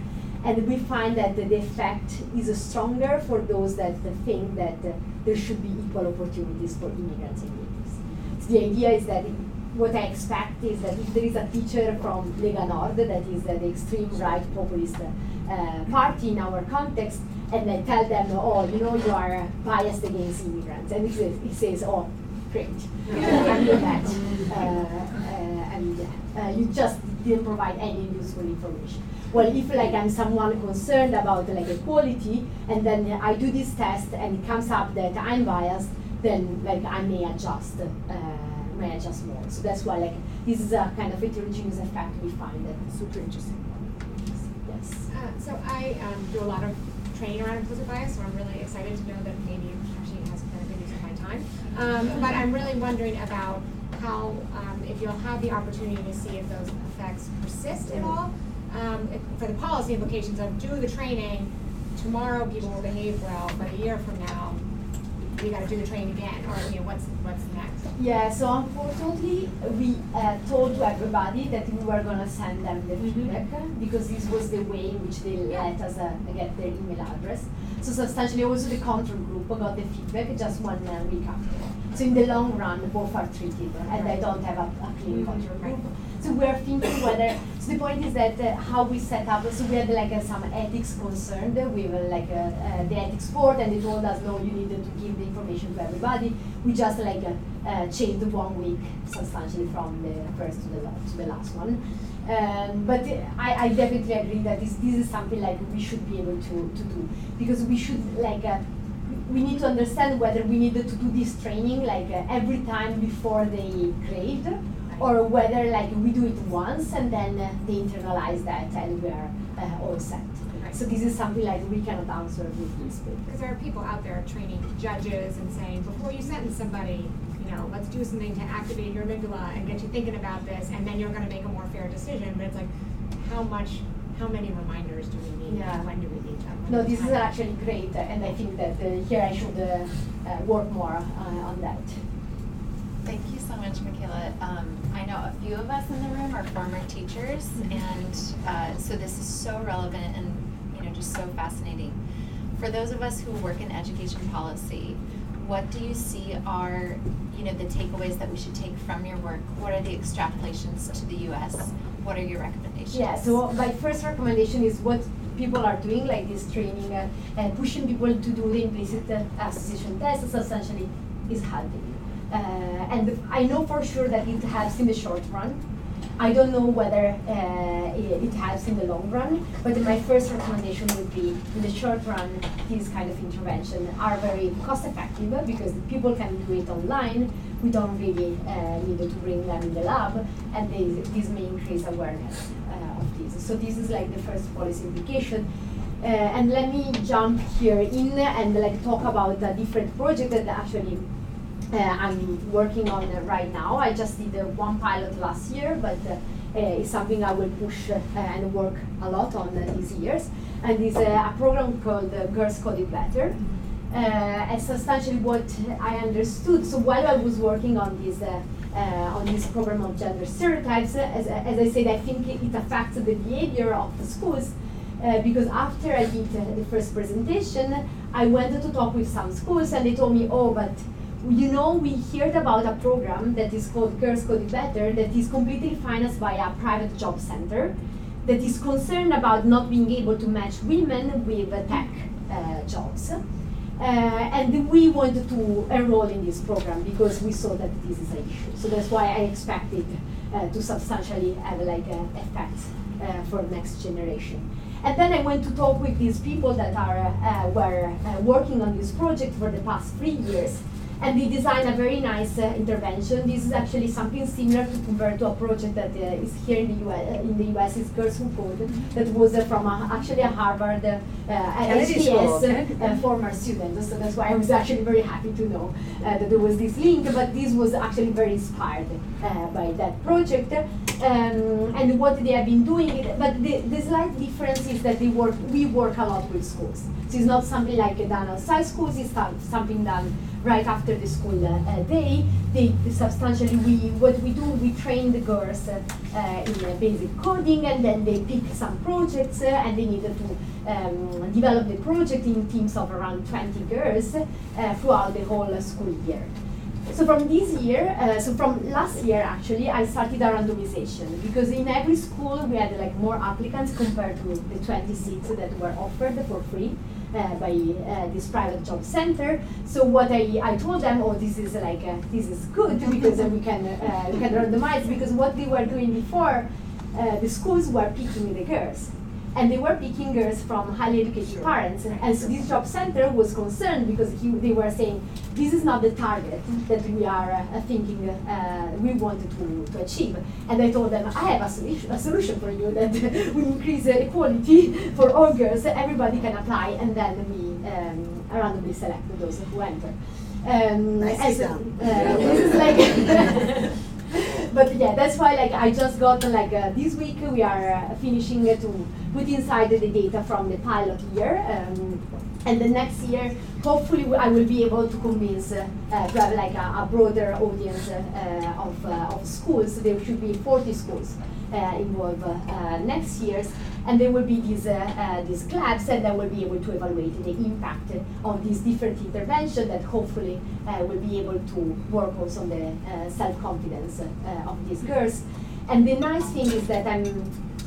And we find that the effect is stronger for those that think that there should be equal opportunities for immigrants and natives. So the idea is that what I expect is that if there is a teacher from Lega Nord, that is the extreme right populist uh, party in our context, and I tell them, oh, you know, you are biased against immigrants, and he says, he says oh, great, you can do that, uh, uh, and uh, you just didn't provide any useful information. Well, if like I'm someone concerned about like equality, and then I do this test and it comes up that I'm biased, then like I may adjust uh, may adjust more. So that's why like this is a kind of heterogeneous effect we find. that Super interesting. Yes. Uh, so I um, do a lot of training around implicit bias, so I'm really excited to know that maybe actually has been a good use of my time. Um, but I'm really wondering about how, um, if you'll have the opportunity to see if those effects persist at all, um, for the policy implications of do the training, tomorrow people will behave well, but a year from now, we gotta do the training again, or, you know, what's, what's next? Yeah, so unfortunately, we uh, told to everybody that we were gonna send them the Mhm. feedback uh, because this was the way in which they let us uh, get their email address. So substantially, also the control group got the feedback just one uh, week after. So in the long run, both are treated, and I don't have a, a clean Mhm. control group. So we are thinking whether. So the point is that uh, how we set up. So we had like uh, some ethics concerned with uh, like uh, uh, the ethics board, and they told us no, you needed to give the information to everybody. We just like uh, changed one week substantially from the first to the last, to the last one. Um, but I, I definitely agree that this, this is something like we should be able to, to do because we should like uh, we need to understand whether we needed to do this training like uh, every time before they grade or whether like we do it once and then uh, they internalize that and we are uh, all set. Right. So this is something like we cannot answer with this paper. Because there are people out there training judges and saying, before you sentence somebody, know, let's do something to activate your amygdala and get you thinking about this, and then you're gonna make a more fair decision, but it's like, how much, how many reminders do we need? Yeah. and When do we need them? No, this is actually great, uh, and I think that uh, here I should uh, uh, work more uh, on that. Thank you so much, Michela. Um, I know a few of us in the room are former teachers, and uh, so this is so relevant and you know just so fascinating. For those of us who work in education policy, what do you see are you know the takeaways that we should take from your work? What are the extrapolations to the U.S.? What are your recommendations? Yeah, so my first recommendation is what people are doing, like this training, uh, and pushing people to do the implicit uh, association test essentially is helping. Uh, and I know for sure that it helps in the short run. I don't know whether uh, it, helps in the long run, but my first recommendation would be in the short run, these kind of intervention are very cost effective because people can do it online. We don't really uh, need to bring them in the lab, and they, this may increase awareness uh, of this. So this is like the first policy implication. Uh, and let me jump here in and like talk about a different project that actually uh, I'm working on uh, right now. I just did uh, one pilot last year, but uh, uh, it's something I will push uh, and work a lot on these years. And it's a program called Girls Code It Better. And substantially what I understood, so while I was working on this, on this program of gender stereotypes, as, as I said, I think it, it affects the behavior of the schools uh, because after I did uh, the first presentation, I went to talk with some schools and they told me, oh, but you know, we heard about a program that is called Girls Code It Better that is completely financed by a private job center that is concerned about not being able to match women with tech uh, jobs. Uh, and we wanted to enroll in this program because we saw that this is an issue. So that's why I expected uh, to substantially have like an effect uh, for the next generation. And then I went to talk with these people that are uh, were uh, working on this project for the past three years, and they designed a very nice uh, intervention. This is actually something similar to compare to a project that uh, is here in the US. In the US, is Girls Who Code, that was uh, from a, actually a Harvard uh, School, okay. uh, former student. So that's why I was actually very happy to know uh, that there was this link. But this was actually very inspired uh, by that project. Um, and what they have been doing, but the, the slight difference is that they work, we work a lot with schools. So it's not something like done outside schools, it's something done right after the school uh, uh, day. They substantially, we, what we do, we train the girls uh, uh, in uh, basic coding and then they pick some projects and they needed to um, develop the project in teams of around 20 girls throughout the whole school year. So from this year, uh, so from last year actually, I started a randomization because in every school we had like more applicants compared to the 20 seats that were offered for free uh, by uh, this private job center. So what I, I told them, oh, this is like uh, this is good because we can uh, we can randomize because what they were doing before, uh, the schools were picking the girls. And they were picking girls from highly educated parents. And so this job center was concerned because he, they were saying, this is not the target that we are uh, thinking uh, we wanted to, to achieve. And I told them, I have a solution, a solution for you that will increase equality for all girls. Everybody can apply, and then we um, randomly select those who enter. Um, Nicely as- done. uh, like but yeah, that's why like I just got like uh, this week we are uh, finishing to put inside the data from the pilot year, um, and the next year hopefully I will be able to convince uh, uh, to have like a, a broader audience uh, uh, of, uh, of schools. There should be 40 schools involved next year, and there will be these these clubs, and then we'll be able to evaluate the impact of these different interventions that hopefully will be able to work also on the self-confidence uh, of these girls. And the nice thing is that I'm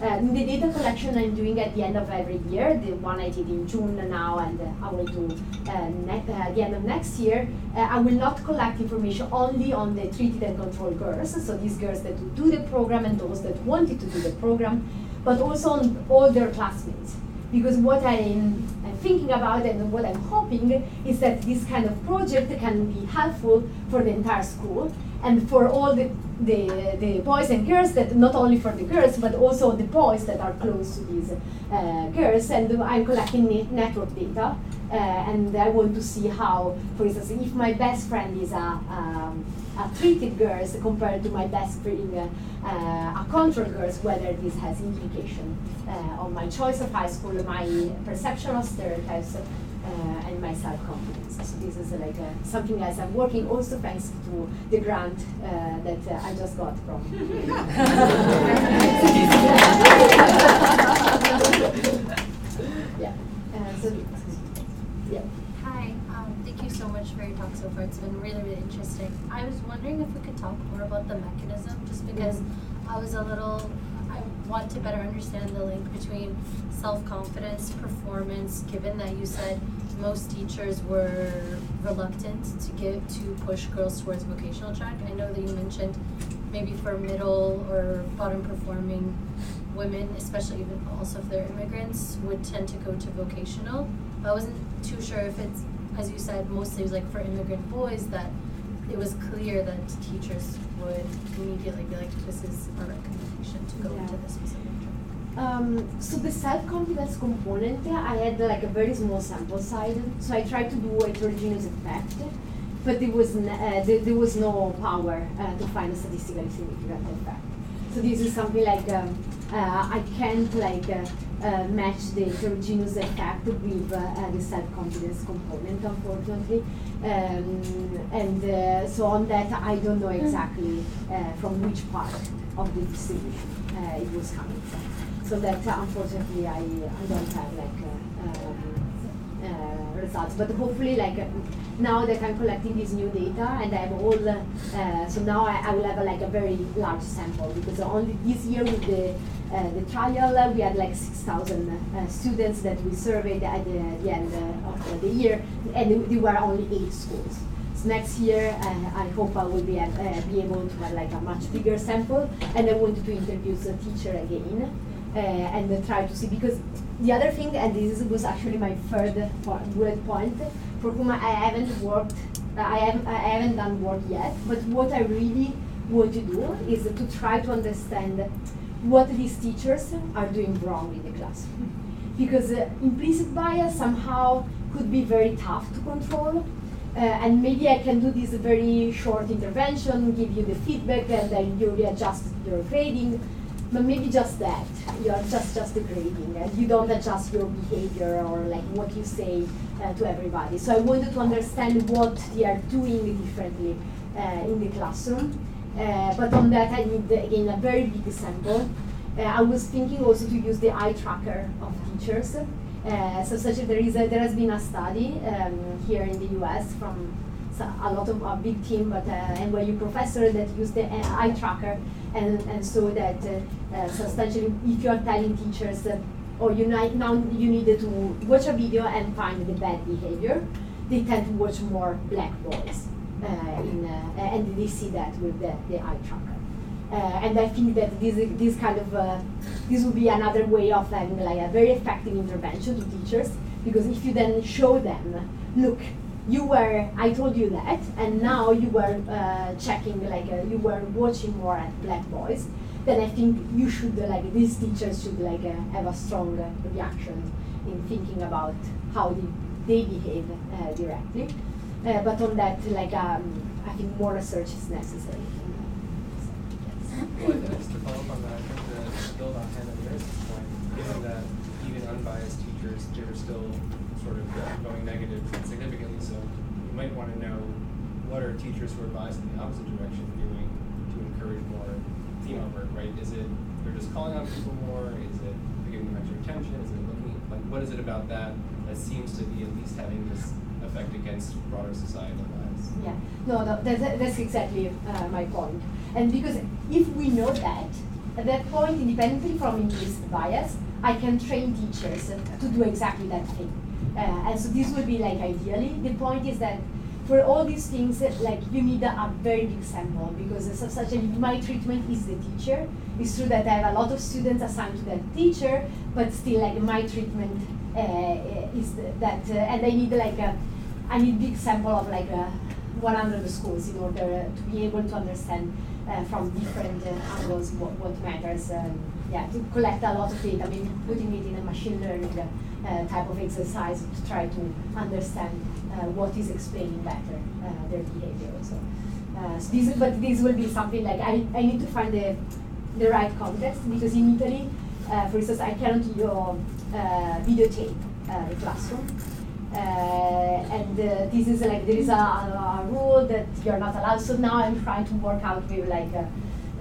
uh, the data collection I'm doing at the end of every year, the one I did in June now, and uh, I will do uh, ne- uh, at the end of next year. Uh, I will not collect information only on the treated and controlled girls, so these girls that do the program and those that wanted to do the program, but also on all their classmates. Because what I'm thinking about and what I'm hoping is that this kind of project can be helpful for the entire school and for all the, the, the boys and girls that not only for the girls but also the boys that are close to these uh, girls. And I'm collecting ne- network data uh, and I want to see how for instance if my best friend is a, um, a treated girl compared to my best friend uh, a control girl whether this has implication uh, on my choice of high school my perception of stereotypes uh, and my self-confidence. So this is uh, like uh, something else I'm working also thanks to the grant uh, that uh, I just got from. yeah. Uh, so, yeah. Hi, um, thank you so much for your talk so far. It's been really, really interesting. I was wondering if we could talk more about the mechanism, just because I was a little, I want to better understand the link between self-confidence, performance, given that you said most teachers were reluctant to give, to push girls towards vocational track. I know that you mentioned maybe for middle or bottom performing women, especially even also if they're immigrants, would tend to go to vocational. I wasn't too sure if it's, as you said, mostly it was like for immigrant boys that it was clear that teachers would immediately be like, this is a recommendation to go Yeah. into this specific track. Um, so the self-confidence component, I had like a very small sample size, so I tried to do a heterogeneous effect, but there was n- uh, there, there was no power uh, to find a statistically significant effect. So this is something like um, I can't like uh, uh, match the heterogeneous effect with uh, uh, the self-confidence component, unfortunately. Um, and uh, so on that, I don't know exactly uh, from which part of the distribution uh, it was coming from. So that uh, unfortunately I, I don't have like uh, um, uh, results. But hopefully like uh, now that I'm collecting this new data and I have all, uh, so now I, I will have uh, like a very large sample because only this year with the uh, the trial uh, we had like 6,000 uh, students that we surveyed at the, the end uh, of the year and there were only eight schools. So next year, uh, I hope I will be, be able to have like a much bigger sample, and I wanted to introduce the teacher again uh, and try to see because the other thing, and this was actually my third bullet point, for whom I haven't worked, I haven't, I haven't done work yet, but what I really want to do is to try to understand what these teachers are doing wrong in the classroom because uh, implicit bias somehow could be very tough to control. Uh, and maybe I can do this very short intervention, give you the feedback, and then you readjust your grading. But maybe just that, you're just just the grading, and you don't adjust your behavior or like what you say uh, to everybody. So I wanted to understand what they are doing differently uh, in the classroom. Uh, but on that, I need again a very big sample. Uh, I was thinking also to use the eye tracker of teachers. Uh, so such a, there is a, there has been a study um, here in the U.S. from a lot of a big team, but uh, NYU professor that used the uh, eye tracker and, and so that uh, uh, substantially if you are telling teachers or you ni- now you need to watch a video and find the bad behavior, they tend to watch more black boys uh, in, and they see that with the, the eye tracker. Uh, and I think that this, this kind of, uh, this would be another way of having like a very effective intervention to teachers, because if you then show them, look, you were, I told you that, and now you were uh, checking, like, uh, you were watching more at Black Boys, then I think you should, like, these teachers should, like, uh, have a strong reaction in thinking about how they, they behave uh, directly. Uh, but on that, like, um, I think more research is necessary. Well, just to follow up on that, I think to build on Hannah point, given that even unbiased teachers, they're still going negative significantly, so you might want to know what are teachers who are biased in the opposite direction doing to encourage more female work, right? Is it they're just calling on people more? Is it they're giving them extra attention? Is it looking like what is it about that that seems to be at least having this effect against broader societal bias? Yeah, no, no that's, that's exactly uh, my point. And because if we know that, at that point, independently from implicit bias, I can train teachers to do exactly that thing. Uh, and so this would be like ideally. The point is that for all these things, like you need a, a very big sample because a, my treatment is the teacher. It's true that I have a lot of students assigned to that teacher, but still like my treatment uh, is that, uh, and I need like a, I need big sample of like a 100 schools in order to be able to understand uh, from different uh, angles what, what matters. Um, yeah, to collect a lot of data, maybe putting it in a machine learning uh, type of exercise to try to understand uh, what is explaining better uh, their behavior. So, uh, so this, but this will be something like I, I need to find the, the right context because in Italy, for instance, I cannot you videotape the classroom. Uh, and uh, this is like there is a, a, rule that you're not allowed. So now I'm trying to work out with like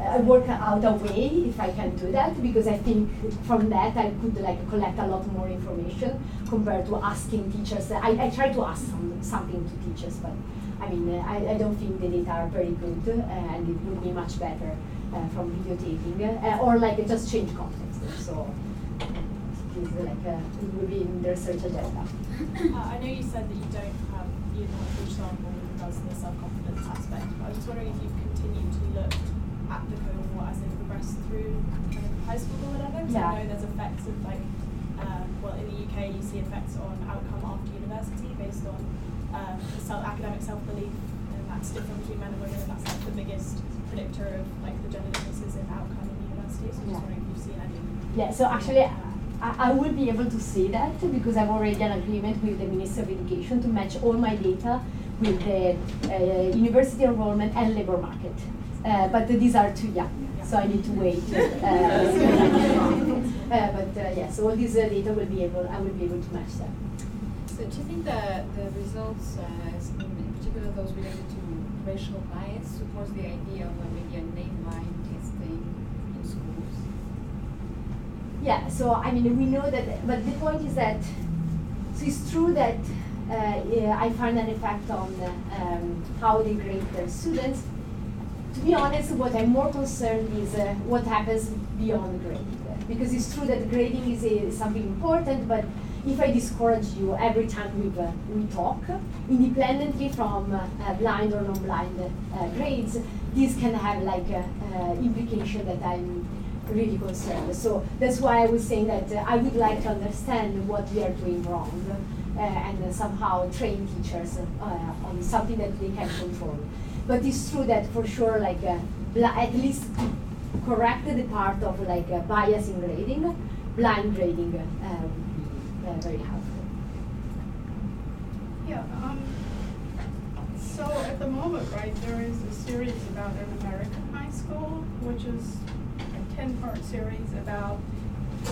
I work out a way if I can do that because I think from that I could like collect a lot more information compared to asking teachers. I, I try to ask some, something to teachers, but I mean uh, I, I don't think the data are very good uh, and it would be much better uh, from videotaping uh, or like just change context. So is like it would be in the research agenda. I know you said that you don't have you don't have huge sample the self-confidence aspect, but I was wondering if you've continued to look the cohort as they progress through kind of high school or whatever? Because yeah. I know there's effects of like, um, well, in the UK you see effects on outcome after university based on um, self, academic self-belief, and that's different between men and women, and that's like the biggest predictor of like the gender differences in outcome in university. So I'm just wondering if you've seen any. Yeah. So actually. I, I will be able to say that because I've already an agreement with the Minister of Education to match all my data with the uh, university enrollment and labor market. Uh, but these are too young, so I need to wait. Uh, uh but uh, yes, all these uh, data will be able, I will be able to match them. So do you think that the results, in particular those related to racial bias, supports the idea of maybe a name-blind testing in schools? Yeah, so I mean, we know that, but the point is that, so it's true that uh, yeah, I find an effect on um, how they grade their students, to be honest, what I'm more concerned is uh, what happens beyond grading. Because it's true that grading is, a, something important, but if I discourage you every time we, uh, we talk, independently from uh, uh blind or non-blind uh, grades, this can have like uh, implication that I'm really concerned. So that's why I was saying that I would like to understand what we are doing wrong and somehow train teachers on something that they can control. But it's true that for sure, like uh, at least correct the part of like uh, bias in grading, blind grading uh, would be very helpful. Yeah. Um, so at the moment, right, there is a series about an American high school, which is a ten-part series about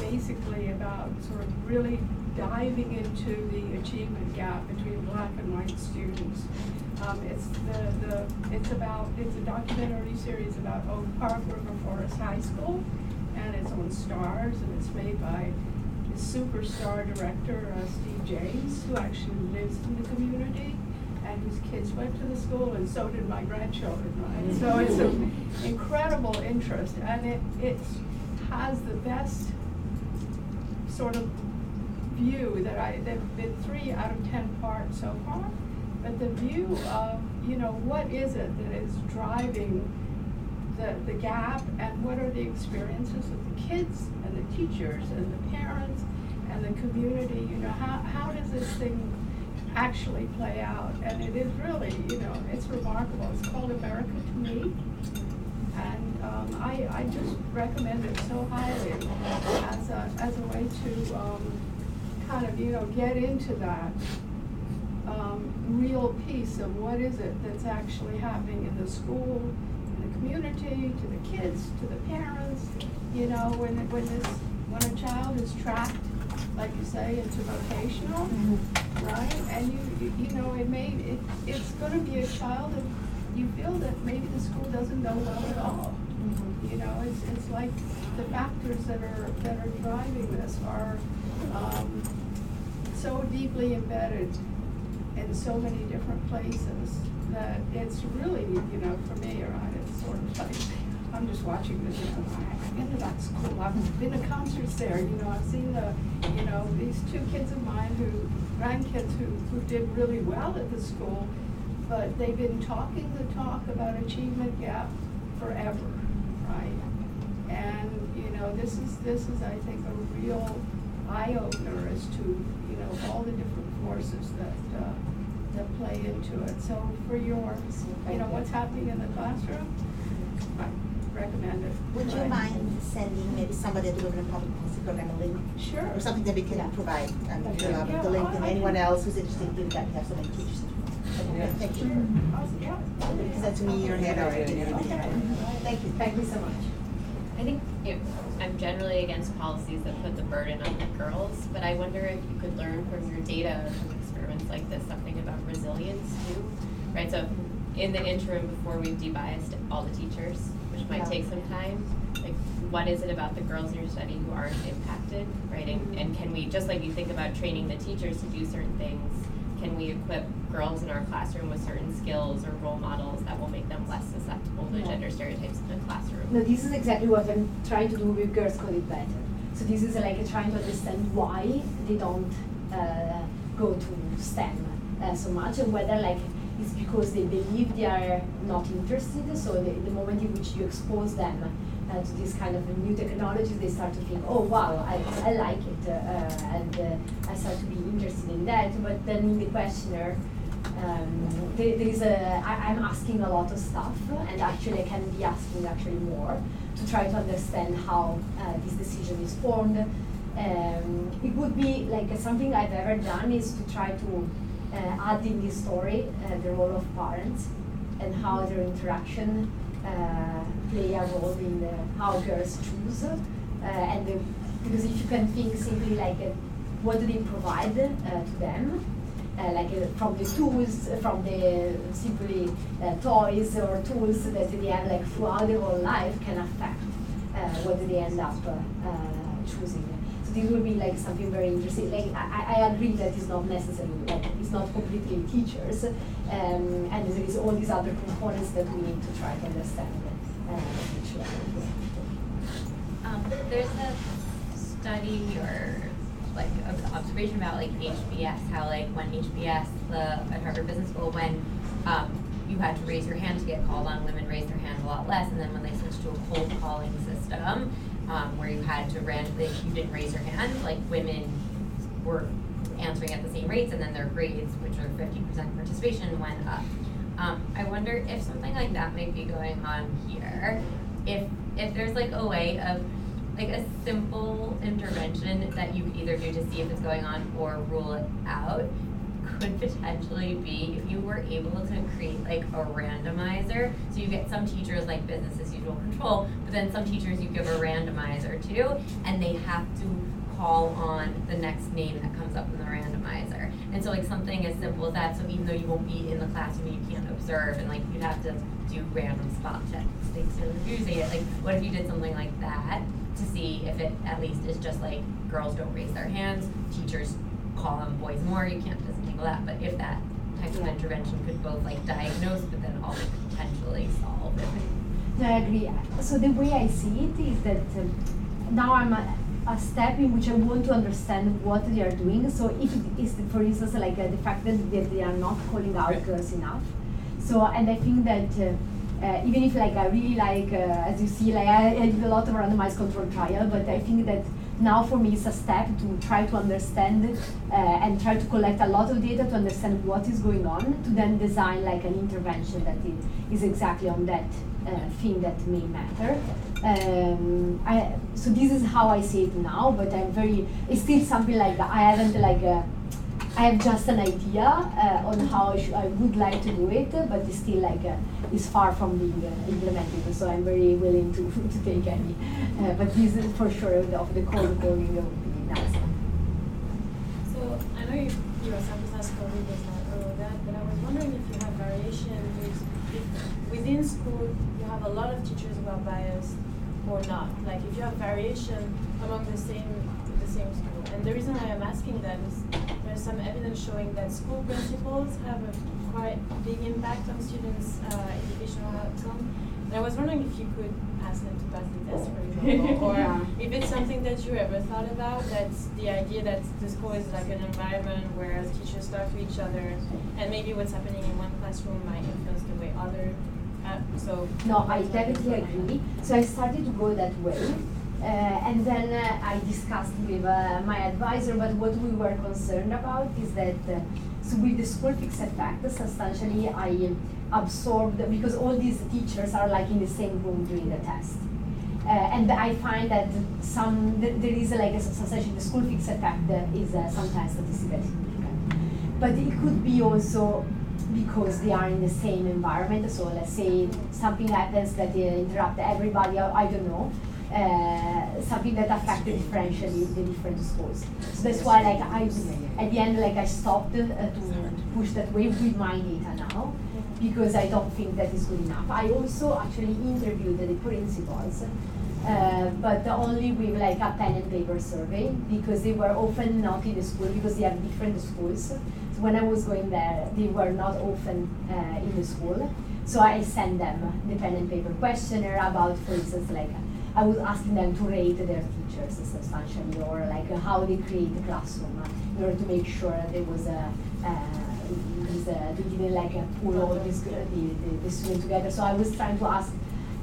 basically about sort of really diving into the achievement gap between black and white students. Um, it's the, the it's about it's a documentary series about Oak Park River Forest High School, and it's on Starz, and it's made by the superstar director uh, Steve James, who actually lives in the community, and whose kids went to the school, and so did my grandchildren. Right, so it's an incredible interest, and it it has the best sort of view that I, there've been three out of ten parts so far, but the view of, you know, what is it that is driving the, the gap and what are the experiences of the kids and the teachers and the parents and the community, you know, how, how does this thing actually play out? And it is really, you know, it's remarkable. It's called America to Me. And um, I, I just recommend it so highly as a, as a way to um, kind of, you know, get into that um, real piece of what is it that's actually happening in the school, in the community, to the kids, to the parents. You know, when, when this, when a child is trapped, like you say, into vocational, right? And you, you, you know, it may, it, it's gonna be a child that you feel that maybe the school doesn't know well at all. You know, it's, it's like the factors that are, that are driving this are, um, so deeply embedded in so many different places that it's really, you know, for me, right, it's sort of like, I'm just watching this, I've been to that school, I've been to concerts there, you know, I've seen the, you know, these two kids of mine who, grandkids who, who did really well at the school, but they've been talking the talk about achievement gap forever, right? And, you know, this is, this is, I think, a real eye opener as to, you know, all the different forces that, uh, that play into it. So for your, you know, what's happening in the classroom, I recommend it. Would you Right. mind sending maybe somebody at the Women in Public Policy Program a link? Sure. Or something that we can provide, um, Okay. uh, Yeah, the link, I- and I anyone else who's interested, given that we have so many teachers. Okay, Thank you. Yeah. Because that's me, your head already. and everything. Thank you. Thank you so much. I think it, I'm generally against policies that put the burden on the girls, but I wonder if you could learn from your data from experiments like this something about resilience too, right? So in the interim, before we've debiased all the teachers, which might Yeah. take some time, like what is it about the girls in your study who aren't impacted, right? And, and can we, just like you think about training the teachers to do certain things, can we equip girls in our classroom with certain skills or role models that will make them less susceptible to Yeah. gender stereotypes in the classroom? No, this is exactly what I'm trying to do with Girls Code It Better. So this is like trying to understand why they don't uh, go to STEM uh, so much, and whether like it's because they believe they are not interested. So the, the moment in which you expose them uh, to this kind of new technologies, they start to think, oh wow, I, I like it, uh, and uh, I start to be interested in that. But then in the questionnaire, um, there, there is a, I, I'm asking a lot of stuff, and actually I can be asking actually more to try to understand how uh, this decision is formed. Um, it would be like something I've ever done is to try to uh, add in this story uh, the role of parents and how their interaction uh, play a role in uh, how girls choose. Uh, and the, because if you can think simply like what do they provide to them, like from the tools, from the simply toys or tools that they have like throughout their whole life can affect what they end up choosing. This will be like something very interesting. Like I, I agree that it's not necessarily like it's not completely teachers, um, and there is all these other components that we need to try to understand. Uh. Um, there's a study or like observation about like HBS, how like when HBS, the at Harvard Business School, when um, you had to raise your hand to get called on, women raised their hand a lot less, and then when they switched to a cold calling system, um, where you had to randomly, you didn't raise your hand, like women were answering at the same rates, and then their grades, which are fifty percent participation, went up. Um, I wonder if something like that might be going on here. If if there's like a way of like a simple intervention that you could either do to see if it's going on or rule it out could potentially be if you were able to create like a randomizer. So you get some teachers like business as usual control, but then some teachers you give a randomizer to, and they have to call on the next name that comes up in the randomizer. And so like something as simple as that, so even though you won't be in the classroom, you can't observe, and like you'd have to do random spot checks, things to using it. Like what if you did something like that to see if it at least is just like girls don't raise their hands, teachers call on boys more, you can't disentangle that, but if that type of intervention could both like diagnose but then also potentially solve it. No, I agree. So the way I see it is that um, now I'm a, a step in which I want to understand what they are doing. So if it is, for instance, like uh, the fact that, that they are not calling out girls enough. So and I think that uh, uh, even if like I really like, uh, as you see, like I, I did a lot of randomized control trial, but I think that now for me it's a step to try to understand uh, and try to collect a lot of data to understand what is going on, to then design like an intervention that is, exactly on that uh, thing that may matter. Um, I, so this is how I see it now, but I'm very, it's still something like I haven't like, uh, I have just an idea uh, on how I, I would like to do it, but it's still like uh, it's far from being uh, implemented. So I'm very willing to, to take any. Uh, but this is for sure of the, cold calling would be nice. So I know you, your sample size probably does not that, but I was wondering if you have variation if within school you have a lot of teachers who are biased or not. Like if you have variation among the same same school. And the reason why I'm asking that is there's some evidence showing that school principals have a quite big impact on students' uh, educational outcome. And I was wondering if you could ask them to pass the test, for example, or Yeah. if it's something that you ever thought about. That's the idea that the school is like an environment where teachers talk to each other, and maybe what's happening in one classroom might influence the way other. Uh, so No, I definitely agree. So I started to go that way. Uh, and then uh, I discussed with uh, my advisor, but what we were concerned about is that, so with the school fixed effect, substantially I absorbed, because all these teachers are like in the same room doing the test. Uh, and I find that some, th- there is like a substantially, the school fixed effect that is uh, sometimes statistically significant. But it could be also because they are in the same environment. So let's say something happens that interrupt everybody. I don't know. Uh, something that affected differentially the different schools. So that's why, like I, at the end, like I stopped uh, to, push that wave with my data now, because I don't think that is good enough. I also actually interviewed the principals, uh, but only with like a pen and paper survey, because they were often not in the school because they have different schools. So when I was going there, they were not often uh, in the school. So I sent them the pen and paper questionnaire about, for instance, like I was asking them to rate their teachers substantially, or like how they create the classroom uh, in order to make sure there was a. Uh, this, uh, they didn't like uh, pull all this, the, the, the students together. So I was trying to ask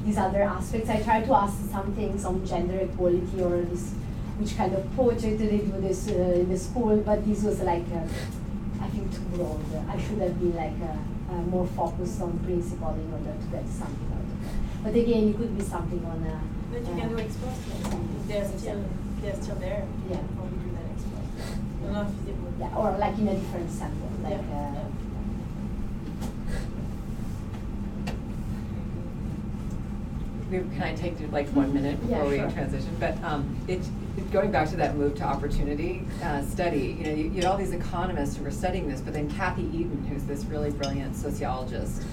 these other aspects. I tried to ask some things on gender equality or this, which kind of project they do this uh, in the school, but this was like, uh, I think too broad. I should have been like uh, more focused on principle in order to get something out of it. But again, it could be something on. Uh, But you can do ex post they're still they're still there. Yeah. Before we do that ex post. They're not visible. Yeah, or like in a different sample, like. Yeah. Uh, We, can I take like one minute Yeah, before we sure. transition? But um, it, it- going back to that move to opportunity uh, study, you know, you, you had all these economists who were studying this, but then Kathy Edin, who's this really brilliant sociologist,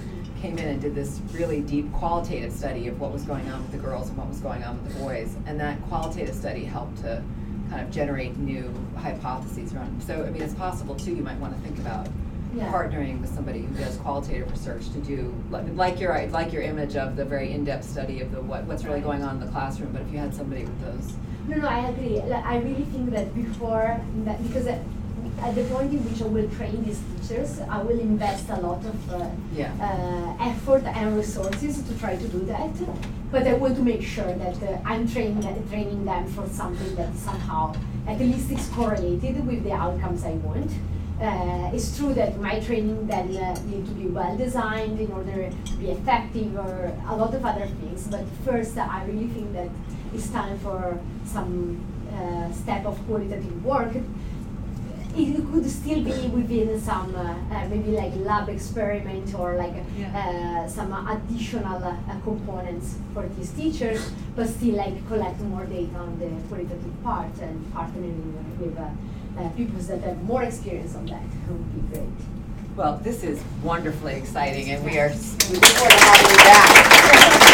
came in and did this really deep qualitative study of what was going on with the girls and what was going on with the boys. And that qualitative study helped to kind of generate new hypotheses around. So, I mean, it's possible too, you might want to think about Yeah. partnering with somebody who does qualitative research to do, like, like your, like your image of the very in-depth study of the, what, what's really going on in the classroom, but if you had somebody with those. No, no, I agree. Like, I really think that before that, because uh, at, the point in which I will train these teachers, I will invest a lot of uh, Yeah. uh, effort and resources to try to do that. But I want to make sure that uh, I'm training training them for something that somehow at least is correlated with the outcomes I want. Uh, it's true that my training then uh, need to be well designed in order to be effective or a lot of other things. But first, I really think that it's time for some uh, step of qualitative work. It could still be within some uh, uh, maybe like lab experiment or like uh, some additional uh, components for these teachers, but still like collect more data on the qualitative part and partnering with uh, uh, people that have more experience on that would be great. Well, this is wonderfully exciting, and we are, we look forward to having you back.